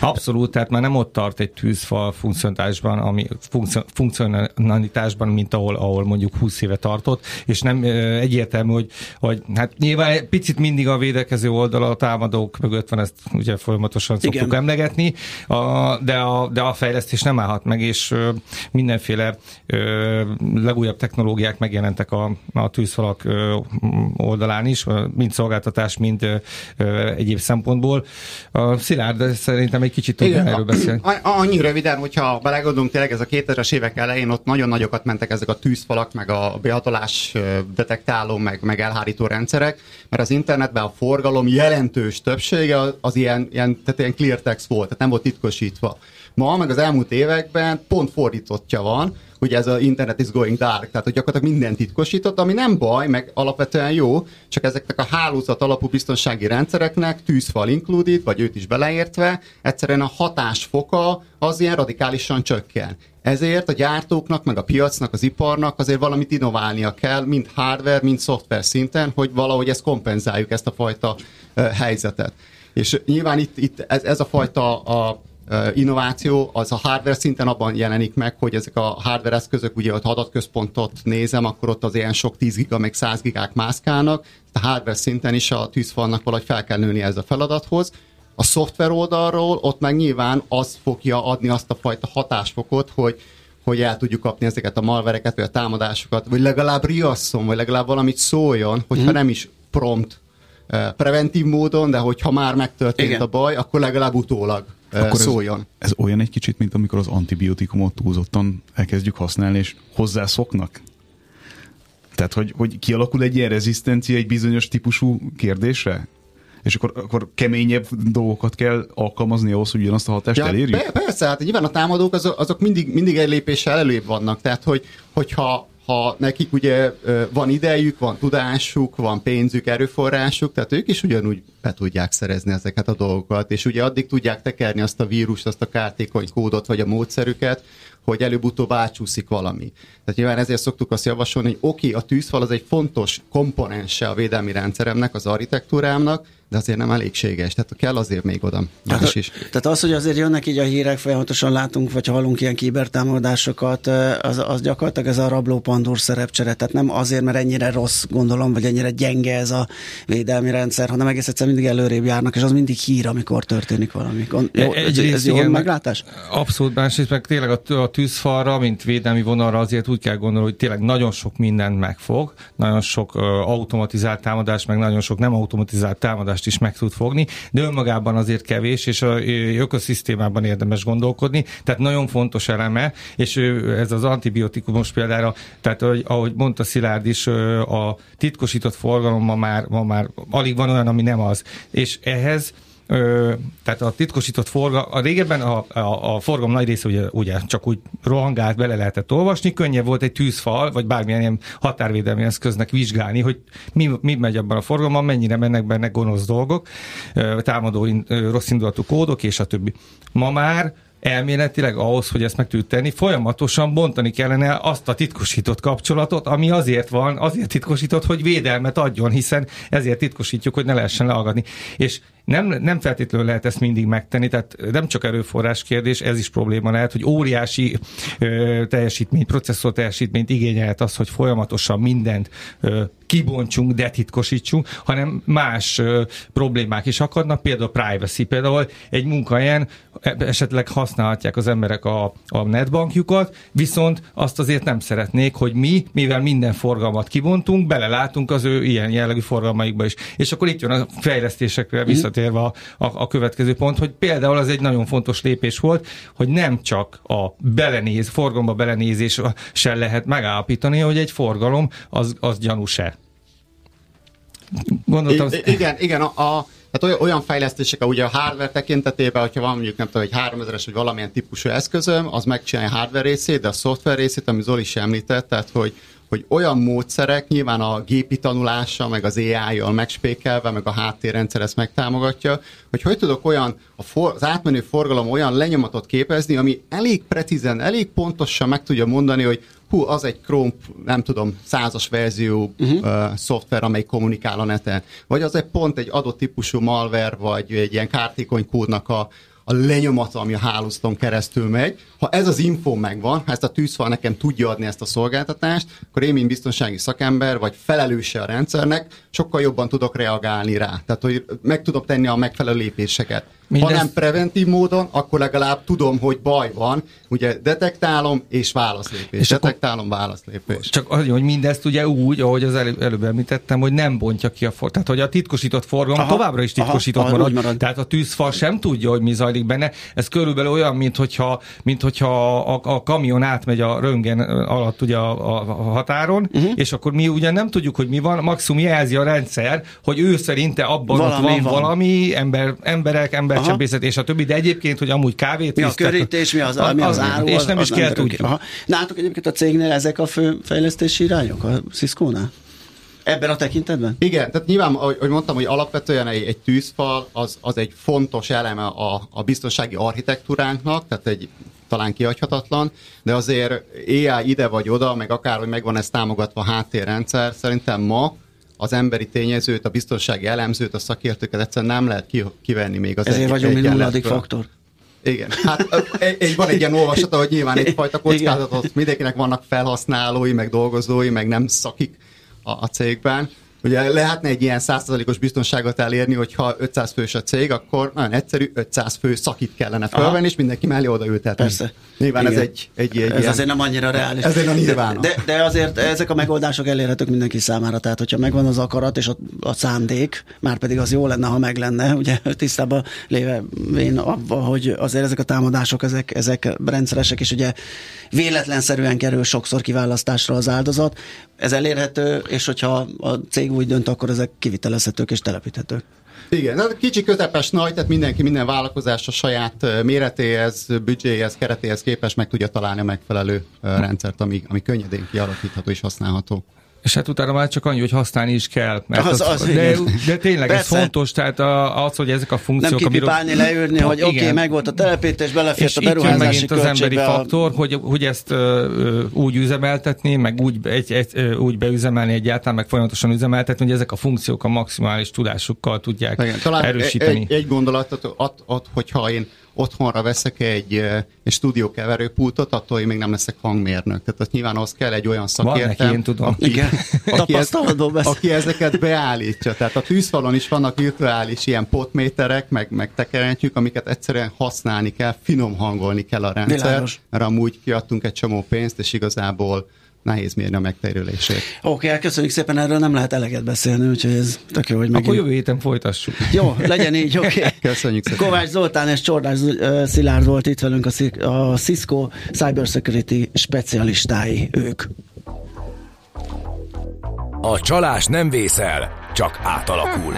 Abszolút, tehát már nem ott tart egy tűzfal funkcionalitásban, ami funkcio- funkcionalitásban, mint ahol, ahol mondjuk 20 éve tartott, és nem egyértelmű, hogy, hogy hát nyilván egy picit mindig a védekező oldala a támadók mögött van, ezt ugye folyamatosan szoktuk Igen. emlegetni, a, de, a, de a fejlesztés nem állhat meg, és ö, mindenféle ö, legújabb technológiák megjelentek a, a tűzfalak ö, oldalán is, mind szolgáltatás, mind ö, egyéb szempontból. A Szilárd szerintem egy kicsit tudja erről beszélni. Annyi röviden, hogyha belegondolunk tényleg ez a 2000-es évek elején, ott nagyon nagyokat mentek ezek a tűzfalak, meg a behatolás detektáló, meg, meg elhárító rendszerek, mert az internetben a forgalom jelentős többsége az, az ilyen, ilyen, tehát ilyen clear text volt, tehát nem volt titkosítva. Ma, meg az elmúlt években pont fordítottja van, hogy ez a internet is going dark, tehát hogy gyakorlatilag minden titkosított, ami nem baj, meg alapvetően jó, csak ezeknek a hálózat alapú biztonsági rendszereknek tűzfal included, vagy őt is beleértve, egyszerűen a hatásfoka az ilyen radikálisan csökken. Ezért a gyártóknak, meg a piacnak, az iparnak azért valamit innoválnia kell, mind hardware, mind szoftver szinten, hogy valahogy ezt kompenzáljuk, ezt a fajta uh, helyzetet. És nyilván itt, itt ez, ez a fajta a, innováció az a hardware szinten abban jelenik meg, hogy ezek a hardware eszközök, ugye ott adatközpontot nézem, akkor ott az ilyen sok 10 giga, meg 100 gigák mászkálnak, a hardware szinten is a tűzfalnak valahogy fel kell nőni ez a feladathoz. A szoftver oldalról ott meg nyilván az fogja adni azt a fajta hatásfokot, hogy hogy el tudjuk kapni ezeket a malvereket, vagy a támadásokat, vagy legalább riasszon, vagy legalább valamit szóljon, hogyha Mhm. nem is prompt preventív módon, de hogyha már megtörtént Igen. a baj, akkor legalább utólag Akkor szóljon. Ez, ez olyan egy kicsit, mint amikor az antibiotikumot túlzottan elkezdjük használni, és hozzászoknak? Tehát, hogy, hogy kialakul egy ilyen rezisztencia egy bizonyos típusú kérdésre? És akkor, akkor keményebb dolgokat kell alkalmazni ahhoz, hogy ugyanazt a hatást elérjük? Be, persze, hát nyilván a támadók azok, azok mindig, mindig egy lépéssel előbb vannak, tehát hogy, hogyha ha nekik ugye van idejük, van tudásuk, van pénzük, erőforrásuk, tehát ők is ugyanúgy be tudják szerezni ezeket a dolgokat, és ugye addig tudják tekerni azt a vírust, azt a kártékony kódot, vagy a módszerüket, hogy előbb-utóbb átsúszik valami. Tehát nyilván ezért szoktuk azt javasolni, hogy oké, a tűzfal az egy fontos komponense a védelmi rendszeremnek, az architektúrámnak, de azért nem elégséges, tehát kell azért még oda más is. Tehát az, hogy azért jönnek így a hírek, folyamatosan látunk, vagy hallunk ilyen kibertámadásokat, az, az gyakorlatilag ez a rabló pandúr szerepcsere. Tehát nem azért, mert ennyire rossz, gondolom, vagy ennyire gyenge ez a védelmi rendszer, hanem egész egyszerűen mindig előrébb járnak, és az mindig hír, amikor történik valami. Jó, ez, ez jó igen, meglátás? Abszolút, másrészt meg tényleg a, a tűzfalra, mint védelmi vonalra azért úgy kell gondolni, hogy tényleg nagyon sok mindent megfog, nagyon sok uh, automatizált támadás, meg nagyon sok nem automatizált támadást is meg tud fogni, de önmagában azért kevés, és a ökoszisztémában érdemes gondolkodni, tehát nagyon fontos eleme, és ez az antibiotikumos példára, tehát ahogy mondta Szilárd is, a titkosított forgalom ma már, ma már alig van olyan, ami nem az. És ehhez Ö, tehát a titkosított forgalom, a régebben a, a, a forgalom nagy része ugye, ugye csak úgy rohangált, bele lehetett olvasni, könnyebb volt egy tűzfal, vagy bármilyen ilyen határvédelmi eszköznek vizsgálni, hogy mi, mi megy abban a forgalomban, mennyire mennek benne gonosz dolgok, támadó rossz indulatú kódok, és a többi. Ma már elméletileg ahhoz, hogy ezt meg tudjuk tenni, folyamatosan bontani kellene azt a titkosított kapcsolatot, ami azért van, azért titkosított, hogy védelmet adjon, hiszen ezért titkosítjuk, hogy ne lehessen leallgatni. És nem, nem feltétlenül lehet ezt mindig megtenni, tehát nem csak erőforrás kérdés, ez is probléma lehet, hogy óriási ö, teljesítmény, processzor teljesítményt igényelhet az, hogy folyamatosan mindent ö, kibontsunk, detitkosítsunk, hanem más ö, problémák is akadnak, például privacy, például egy munkahelyen e, esetleg használhatják az emberek a, a netbankjukat, viszont azt azért nem szeretnék, hogy mi, mivel minden forgalmat kibontunk, belelátunk az ő ilyen jellegű forgalmaikba is. És akkor itt jön a fejlesztésekre visszatérve visszatérve a, a, a következő pont, hogy például az egy nagyon fontos lépés volt, hogy nem csak a belenéz, forgalomba belenézéssel lehet megállapítani, hogy egy forgalom az, az gyanús-e. Gondoltam... I- igen, igen, a, a tehát olyan, olyan fejlesztések, ugye a hardware tekintetében, hogyha van mondjuk nem tudom, egy 3000-es vagy valamilyen típusú eszközöm, az megcsinálja a hardware részét, de a szoftver részét, ami Zoli is említett, tehát hogy hogy olyan módszerek, nyilván a gépi tanulása, meg az AI-jal megspékelve, meg a háttérrendszer ezt megtámogatja, hogy hogy tudok olyan, a for, az átmenő forgalom olyan lenyomatot képezni, ami elég precízen, elég pontosan meg tudja mondani, hogy hú, az egy Chrome, nem tudom, százas verzió uh-huh. uh, szoftver, amely kommunikál a neten. Vagy az egy pont egy adott típusú malware, vagy egy ilyen kártékony kódnak a, a lenyomata, ami a hálózaton keresztül megy. Ha ez az info megvan, ha ezt a tűzfal nekem tudja adni ezt a szolgáltatást, akkor én, mint biztonsági szakember, vagy felelőse a rendszernek, sokkal jobban tudok reagálni rá. Tehát, hogy meg tudok tenni a megfelelő lépéseket. Mindez... Ha nem preventív módon, akkor legalább tudom, hogy baj van. Ugye detektálom és válaszlépés. És detektálom, válaszlépés. Csak az, hogy mindezt ugye úgy, ahogy az előbb, előbb említettem, hogy nem bontja ki a for. Tehát, hogy a titkosított forgalom aha, továbbra is titkosított aha, marad, marad. Tehát a tűzfal sem tudja, hogy mi zajlik benne. Ez körülbelül olyan, mint hogyha, mint hogyha a, a kamion átmegy a röngen alatt ugye a, a, a határon, uh-huh. és akkor mi ugye nem tudjuk, hogy mi van, maximum jelzi a rendszer, hogy ő szerinte abban valami ott van, van valami, ember, emberek, ember embercsempészet és a többi, de egyébként, hogy amúgy kávét Mi a körítés, mi az, az, mi az áru, és nem az, is kell tudni. Látok egyébként a cégnél ezek a fő fejlesztési irányok, a Cisco-nál? Ebben a tekintetben? Igen, tehát nyilván, ahogy mondtam, hogy alapvetően egy, egy tűzfal az, az egy fontos eleme a, a biztonsági architektúránknak, tehát egy talán kiadhatatlan, de azért AI ide vagy oda, meg akár, hogy megvan ez támogatva a háttérrendszer, szerintem ma az emberi tényezőt, a biztonsági elemzőt, a szakértőket egyszerűen nem lehet kivenni még az Ezért egy, vagyunk mi nulladik faktor. Igen, hát egy, van egy ilyen olvasata, hogy nyilván egyfajta kockázatot, mindenkinek vannak felhasználói, meg dolgozói, meg nem szakik a, a cégben. Ugye lehetne egy ilyen 100%-os biztonságot elérni, hogyha 500 fős a cég, akkor nagyon egyszerű, 500 fő szakít kellene felvenni, és mindenki mellé odaültetni. Persze. Nyilván Igen. ez egy, egy, egy Ez ilyen, azért nem annyira reális. Ez a de, de, de, azért ezek a megoldások elérhetők mindenki számára, tehát hogyha megvan az akarat és a, a szándék, már pedig az jó lenne, ha meg lenne, ugye tisztában léve én abba, hogy azért ezek a támadások, ezek, ezek rendszeresek, és ugye véletlenszerűen kerül sokszor kiválasztásra az áldozat. Ez elérhető, és hogyha a cég úgy dönt, akkor ezek kivitelezhetők és telepíthetők. Igen, kicsi közepes nagy, tehát mindenki, minden vállalkozás a saját méretéhez, büdzséhez, keretéhez képes meg tudja találni a megfelelő rendszert, ami, ami könnyedén kialakítható és használható. És hát utána már csak annyi, hogy használni is kell. Mert Az- az, az de, de tényleg Persze. ez fontos, tehát a, az, hogy ezek a Nem funkciók... kipipálni, leülni, hogy oké, okay, meg volt a telepítés, belefért és a beruházási megint az emberi a- faktor, hogy, hogy ezt ö, úgy üzemeltetni, meg úgy, egy, egy, ö, úgy beüzemelni egyáltalán, meg folyamatosan üzemeltetni, hogy ezek a funkciók a maximális tudásukkal tudják Igen, talán erősíteni. Egy, egy gondolatot, ott, ott, hogyha én otthonra veszek egy, eh, egy stúdiókeverőpultot, attól én még nem leszek hangmérnök. Tehát ott nyilván az kell egy olyan szakértelem, neki, én tudom. aki, Igen. aki, ez, aki ezeket beállítja. Tehát a tűzfalon is vannak virtuális ilyen potméterek, meg, meg tekerentjük, amiket egyszerűen használni kell, finom hangolni kell a rendszer, Világos. mert amúgy kiadtunk egy csomó pénzt, és igazából nehéz mérni a megtérülését. Oké, okay, köszönjük szépen, erről nem lehet eleget beszélni, úgyhogy ez tök jó, hogy Akkor megint... jövő héten folytassuk. Jó, legyen így, oké. Okay. Köszönjük szépen. Kovács Zoltán és Csordás Szilárd volt itt velünk, a Cisco Cybersecurity specialistái ők. A csalás nem vészel, csak átalakul.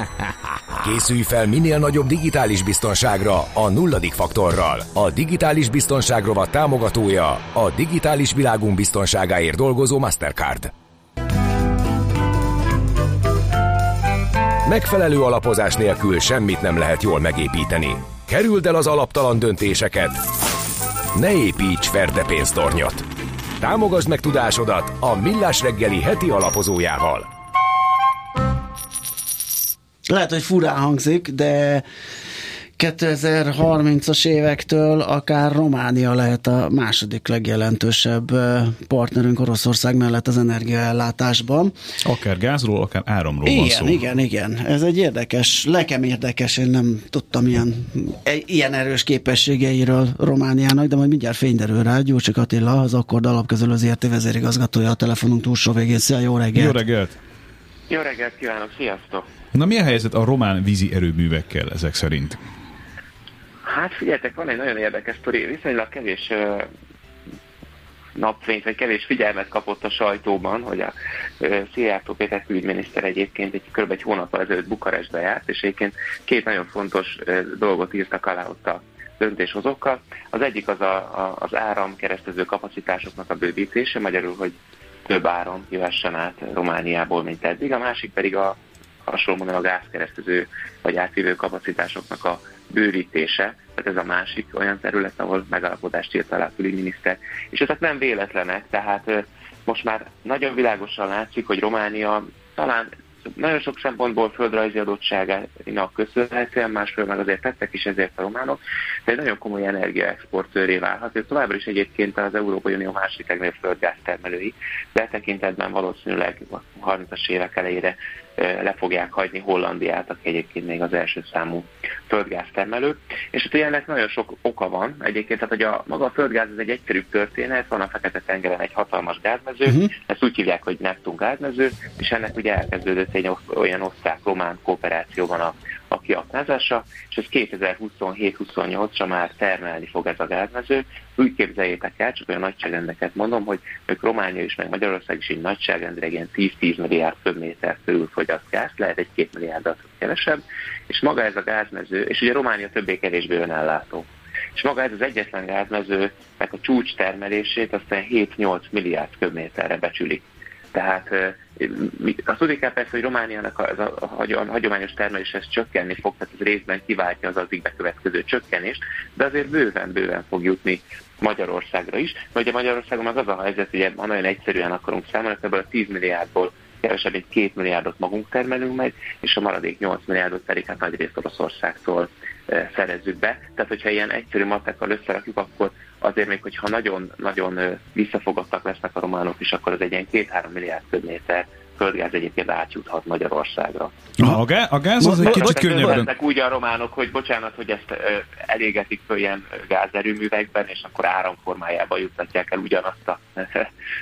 Készülj fel minél nagyobb digitális biztonságra a nulladik faktorral. A digitális biztonság rovat támogatója a digitális világunk biztonságáért dolgozó Mastercard. Megfelelő alapozás nélkül semmit nem lehet jól megépíteni. Kerüld el az alaptalan döntéseket. Ne építs ferde pénztornyot. Támogasd meg tudásodat a Millás reggeli heti alapozójával. Lehet, hogy furán hangzik, de 2030-as évektől akár Románia lehet a második legjelentősebb partnerünk Oroszország mellett az energiaellátásban. Akár gázról, akár áramról van Igen, szó. igen, igen. Ez egy érdekes, nekem érdekes, én nem tudtam ilyen, e- ilyen erős képességeiről Romániának, de majd mindjárt fény derül rá. Gyurcsik Attila, az Akkord Alapkezelő ZRT vezérigazgatója a telefonunk túlsó végén. Szia, jó reggelt! Jó reggelt! Jó reggelt kívánok, sziasztok! Na mi a helyzet a román vízi erőművekkel ezek szerint? Hát figyeljetek, van egy nagyon érdekes sztori, viszonylag kevés napfényt, vagy kevés figyelmet kapott a sajtóban, hogy a Szijjártó Péter külügyminiszter egyébként egy kb. egy hónappal ezelőtt Bukarestbe járt, és egyébként két nagyon fontos dolgot írtak alá ott a döntéshozókkal. Az egyik az a, a, az áram keresztező kapacitásoknak a bővítése, magyarul, hogy több áram jöhessen át Romániából, mint eddig, a másik pedig a hasonlóan a gázkeresztező vagy átvívő kapacitásoknak a bővítése, tehát ez a másik olyan terület, ahol megalapodást írt alá a külügyminiszter. És ezek nem véletlenek, tehát most már nagyon világosan látszik, hogy Románia talán nagyon sok szempontból földrajzi adottságának köszönhetően, másról meg azért tettek is ezért a románok, de egy nagyon komoly energiaexportőré válhat. Ez továbbra is egyébként az Európai Unió másik legnagyobb földgáztermelői, de tekintetben valószínűleg a 30-as évek elejére le fogják hagyni Hollandiát, aki egyébként még az első számú földgáztermelő. És hát ugye ennek nagyon sok oka van. Egyébként, tehát hogy a maga a földgáz ez egy egyszerűbb történet, van a Fekete-tengeren egy hatalmas gázmező, uh-huh. ezt úgy hívják, hogy Neptun gázmező, és ennek ugye elkezdődött egy olyan osztrák-román kooperációban a, a kiaknázása, és ez 2027-28-ra már termelni fog ez a gázmező. Úgy képzeljétek el, csak olyan nagyságrendeket mondom, hogy ők Románia is, meg Magyarország is egy nagyságrendileg ilyen 10-10 milliárd köbméter körül fogyaszt gáz, lehet egy 2 milliárdat kevesebb, és maga ez a gázmező, és ugye Románia többé-kevésbé önellátó. És maga ez az egyetlen gázmezőnek a csúcs termelését aztán 7-8 milliárd köbméterre becsülik. Tehát tudni kell persze, hogy Romániának a, ez a, a, hagy- a hagyományos termelés ez csökkenni fog, tehát ez részben kiváltja az addig bekövetkező csökkenést, de azért bőven-bőven fog jutni Magyarországra is. Mert ugye Magyarországon az az a helyzet, hogy ha nagyon egyszerűen akarunk számolni, ebből a 10 milliárdból kevesebb, mint 2 milliárdot magunk termelünk meg, és a maradék 8 milliárdot pedig hát nagyrészt Oroszországtól eh, szerezzük be. Tehát, hogyha ilyen egyszerű matekkal összerakjuk, akkor azért még, hogyha nagyon-nagyon visszafogottak lesznek a románok is, akkor az egy ilyen 2-3 milliárd köbméter földgáz egyébként átjuthat Magyarországra. A, gá- a gáz az egy kicsit könnyebben... úgy a románok, hogy bocsánat, hogy ezt ö, elégetik föl ilyen gázerőművekben, és akkor áramformájában juttatják el ugyanazt a, az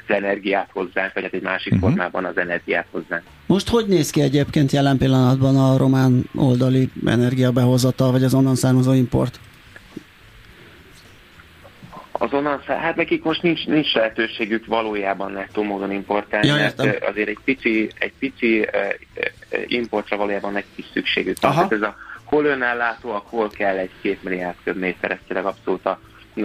energiát hozzánk, vagy hát egy másik uh-huh. formában az energiát hozzánk. Most hogy néz ki egyébként jelen pillanatban a román oldali energiabehozatal, vagy az onnan származó import? Azonnal, hát nekik most nincs, nincs lehetőségük valójában nettó módon importálni, Ja, mert azért egy pici, egy pici importra valójában egy kis szükségük. Aha. Tehát ez a hol önellátóak, hol kell egy két milliárd köbméter, ez tényleg abszolút a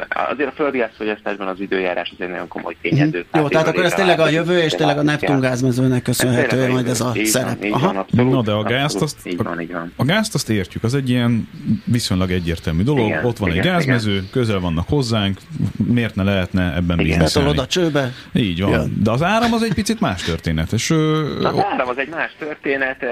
azért a földi gázfogyasztásban az időjárás az egy nagyon komoly tényező. Mhm. Jó, tehát akkor ez tényleg a jövő, és tényleg a Neptun gázmezőnek köszönhető majd ez a így szerep. Aha. Na de a gázt azt, így van, így van. a gázt azt értjük, az egy ilyen viszonylag egyértelmű dolog. Igen, Ott van egy igen, gázmező, közel vannak hozzánk, miért ne lehetne ebben Igen. bizniszelni? Betolod a csőbe. Így van. De az áram az egy picit más történet. És, ö, Na, az áram az egy más történet,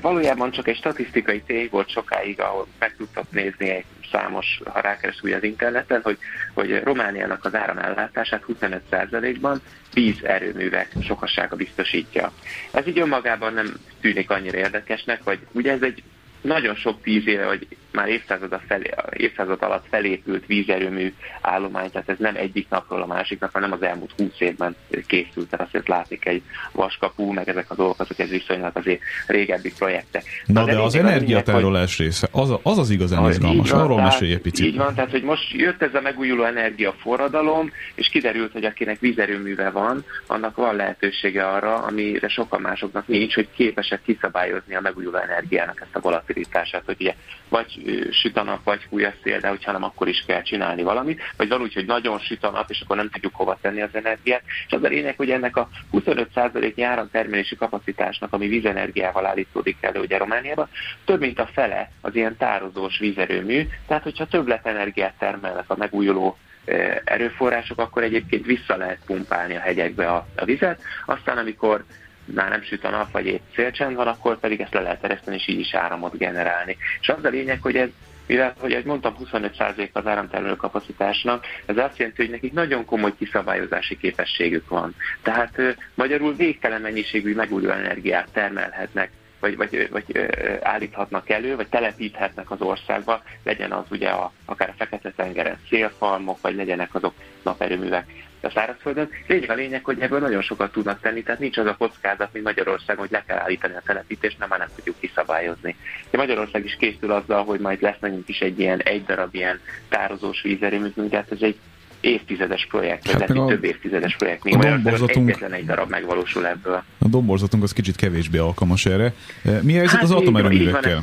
valójában csak egy statisztikai tény volt sokáig, ahol meg tudtak nézni egy számos, ha rákeresünk az interneten, hogy, hogy Romániának az áramellátását 25%-ban vízerőművek sokassága biztosítja. Ez így önmagában nem tűnik annyira érdekesnek, vagy ugye ez egy nagyon sok tíz éve, vagy már évszázad, felé, évszázad alatt felépült vízerőmű állomány, tehát ez nem egyik napról a másik nap, hanem az elmúlt 20 évben készült, tehát azért látni kell egy vaskapú, meg ezek a dolgok, azok ez viszonylag azért régebbi projektek. Na de az lényeg a lényeg, hogy- energiatárolás része, az, a- az az igazán izgalmas. Arról mesélj egy picit. Így van, tehát hogy most jött ez a megújuló energia forradalom, és kiderült, hogy akinek vízerőműve van, annak van lehetősége arra, amire sokan másoknak nincs, hogy képesek kiszabályozni a megújuló energiának ezt a volatilitását, hogy ugye vagy süt a nap, vagy fúj a szél, de hogyha nem, akkor is kell csinálni valamit, vagy van úgy, hogy nagyon süt a nap, és akkor nem tudjuk hova tenni az energiát. És az a lényeg, hogy ennek a 25% áramtermelési kapacitásnak, ami vízenergiával állítódik elő ugye Romániában, több mint a fele az ilyen tározós vízerőmű, tehát hogyha többletenergiát termelnek a megújuló eh, erőforrások, akkor egyébként vissza lehet pumpálni a hegyekbe a, a vizet, aztán amikor már nem süt a nap, vagy épp szélcsend van, akkor pedig ezt le lehet ereszteni, és így is áramot generálni. És az a lényeg, hogy ez mivel, hogy ahogy mondtam, 25% az áramtermelő kapacitásnak, ez azt jelenti, hogy nekik nagyon komoly kiszabályozási képességük van. Tehát ö, magyarul végtelen mennyiségű megújuló energiát termelhetnek vagy, vagy, vagy állíthatnak elő, vagy telepíthetnek az országba, legyen az ugye a, akár a Fekete-tengeren szélfalmok, vagy legyenek azok naperőművek a szárazföldön. Lényeg a lényeg, hogy ebből nagyon sokat tudnak tenni, tehát nincs az a kockázat, mint Magyarországon, hogy le kell állítani a telepítést, mert már nem tudjuk kiszabályozni. De Magyarország is készül azzal, hogy majd lesz nekünk is egy ilyen egy darab ilyen tározós vízerőműünk, tehát ez egy évtizedes projekt, vagy Hát meg a- több évtizedes projekt. Még a domborzatunk- egyetlen egy darab megvalósul ebből. A domborzatunk az kicsit kevésbé alkalmas erre. E, Mi helyzet Hát az atomerőművekkel?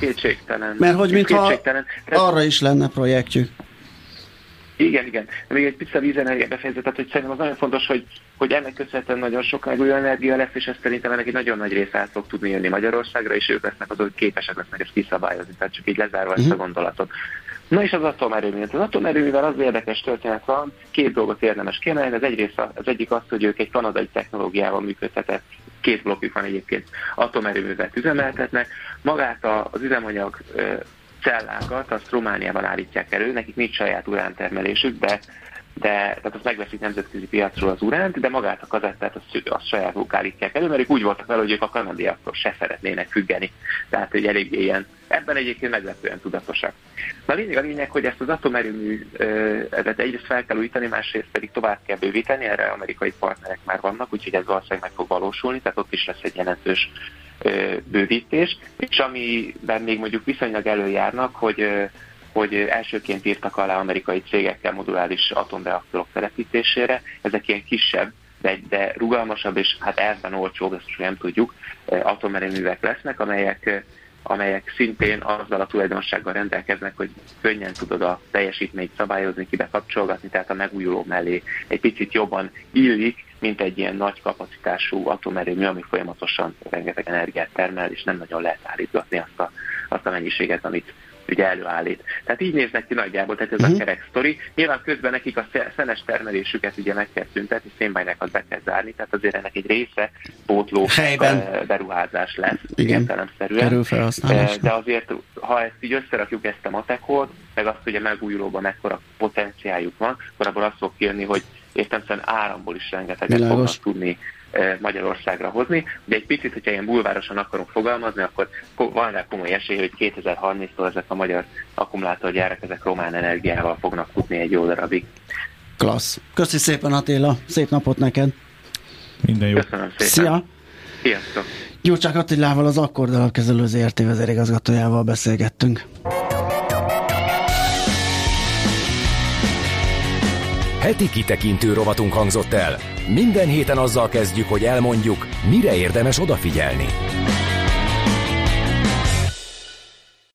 Mert hogy mintha arra is lenne projektjük. Igen, igen. De még egy pici vízenergia befejezetet, hogy szerintem az nagyon fontos, hogy, hogy ennek köszönhetően nagyon sok megújuló energia lesz, és ez szerintem ennek egy nagyon nagy része át fog tudni jönni Magyarországra, és ők lesznek azok, képesek lesznek ezt kiszabályozni, tehát csak így lezárva ezt a Mhm. gondolatot. Na és az atomerőmű. Az atomerőművel az érdekes történet van, két dolgot érdemes kiemelni. Az, egyrészt az egyik az, hogy ők egy kanadai technológiával működtetett, két blokkjuk van egyébként, atomerőművet üzemeltetnek. Magát az üzemanyag cellákat azt Romániában állítják elő, nekik nincs saját urántermelésük, de de tehát azt megveszik nemzetközi piacról az uránt, de magát a kazettát azt, azt sajátuk állítják elő, mert ők úgy voltak vele, hogy ők a kanadiaktól se szeretnének függeni. Tehát, hogy eléggé ilyen, ebben egyébként meglepően tudatosak. Na lényeg a lényeg, hogy ezt az atomerőmű ezet egyrészt fel kell újítani, másrészt pedig tovább kell bővíteni, erre amerikai partnerek már vannak, úgyhogy ez valószínűleg meg fog valósulni, tehát ott is lesz egy jelentős bővítés, és amiben még mondjuk viszonylag előjárnak, hogy hogy elsőként írtak alá amerikai cégekkel moduláris atomreaktorok telepítésére. Ezek ilyen kisebb, de, de rugalmasabb és hát elven olcsóbb, ezt nem tudjuk, atomerőművek lesznek, amelyek, amelyek szintén azzal a tulajdonsággal rendelkeznek, hogy könnyen tudod a teljesítményt szabályozni, kibekapcsolgatni, tehát a megújuló mellé egy picit jobban illik, mint egy ilyen nagy kapacitású atomerőmű, ami folyamatosan rengeteg energiát termel, és nem nagyon lehet állítgatni azt a, azt a mennyiséget, amit ugye előállít. Tehát így néznek ki nagyjából, tehát ez Mhm. a kerek sztori. Nyilván közben nekik a sze- szenes termelésüket ugye meg kell szüntetni, szénbányákat be kell zárni, tehát azért ennek egy része pótló Helyben. beruházás lesz Igen. értelemszerűen. De azért, ha ezt így összerakjuk ezt a matekot, meg azt, hogy a megújulóban mekkora potenciáljuk van, akkor abból az fog kijönni, hogy értelemszerűen áramból is rengeteget Világos. fognak tudni eh, Magyarországra hozni, de egy picit, hogyha ilyen bulvárosan akarunk fogalmazni, akkor ko- van rá komoly esély, hogy 2030-tól ezek a magyar akkumulátorgyárak, ezek román energiával fognak futni egy jó darabig. Klassz. Köszi szépen Attila, szép napot neked. Minden jó. Köszönöm szépen. Szia! Sziasztok! Gyurcsák Attilával az Akkord alapkezelő ZRT vezérigazgatójával beszélgettünk. Heti kitekintő rovatunk hangzott el. Minden héten azzal kezdjük, hogy elmondjuk, mire érdemes odafigyelni.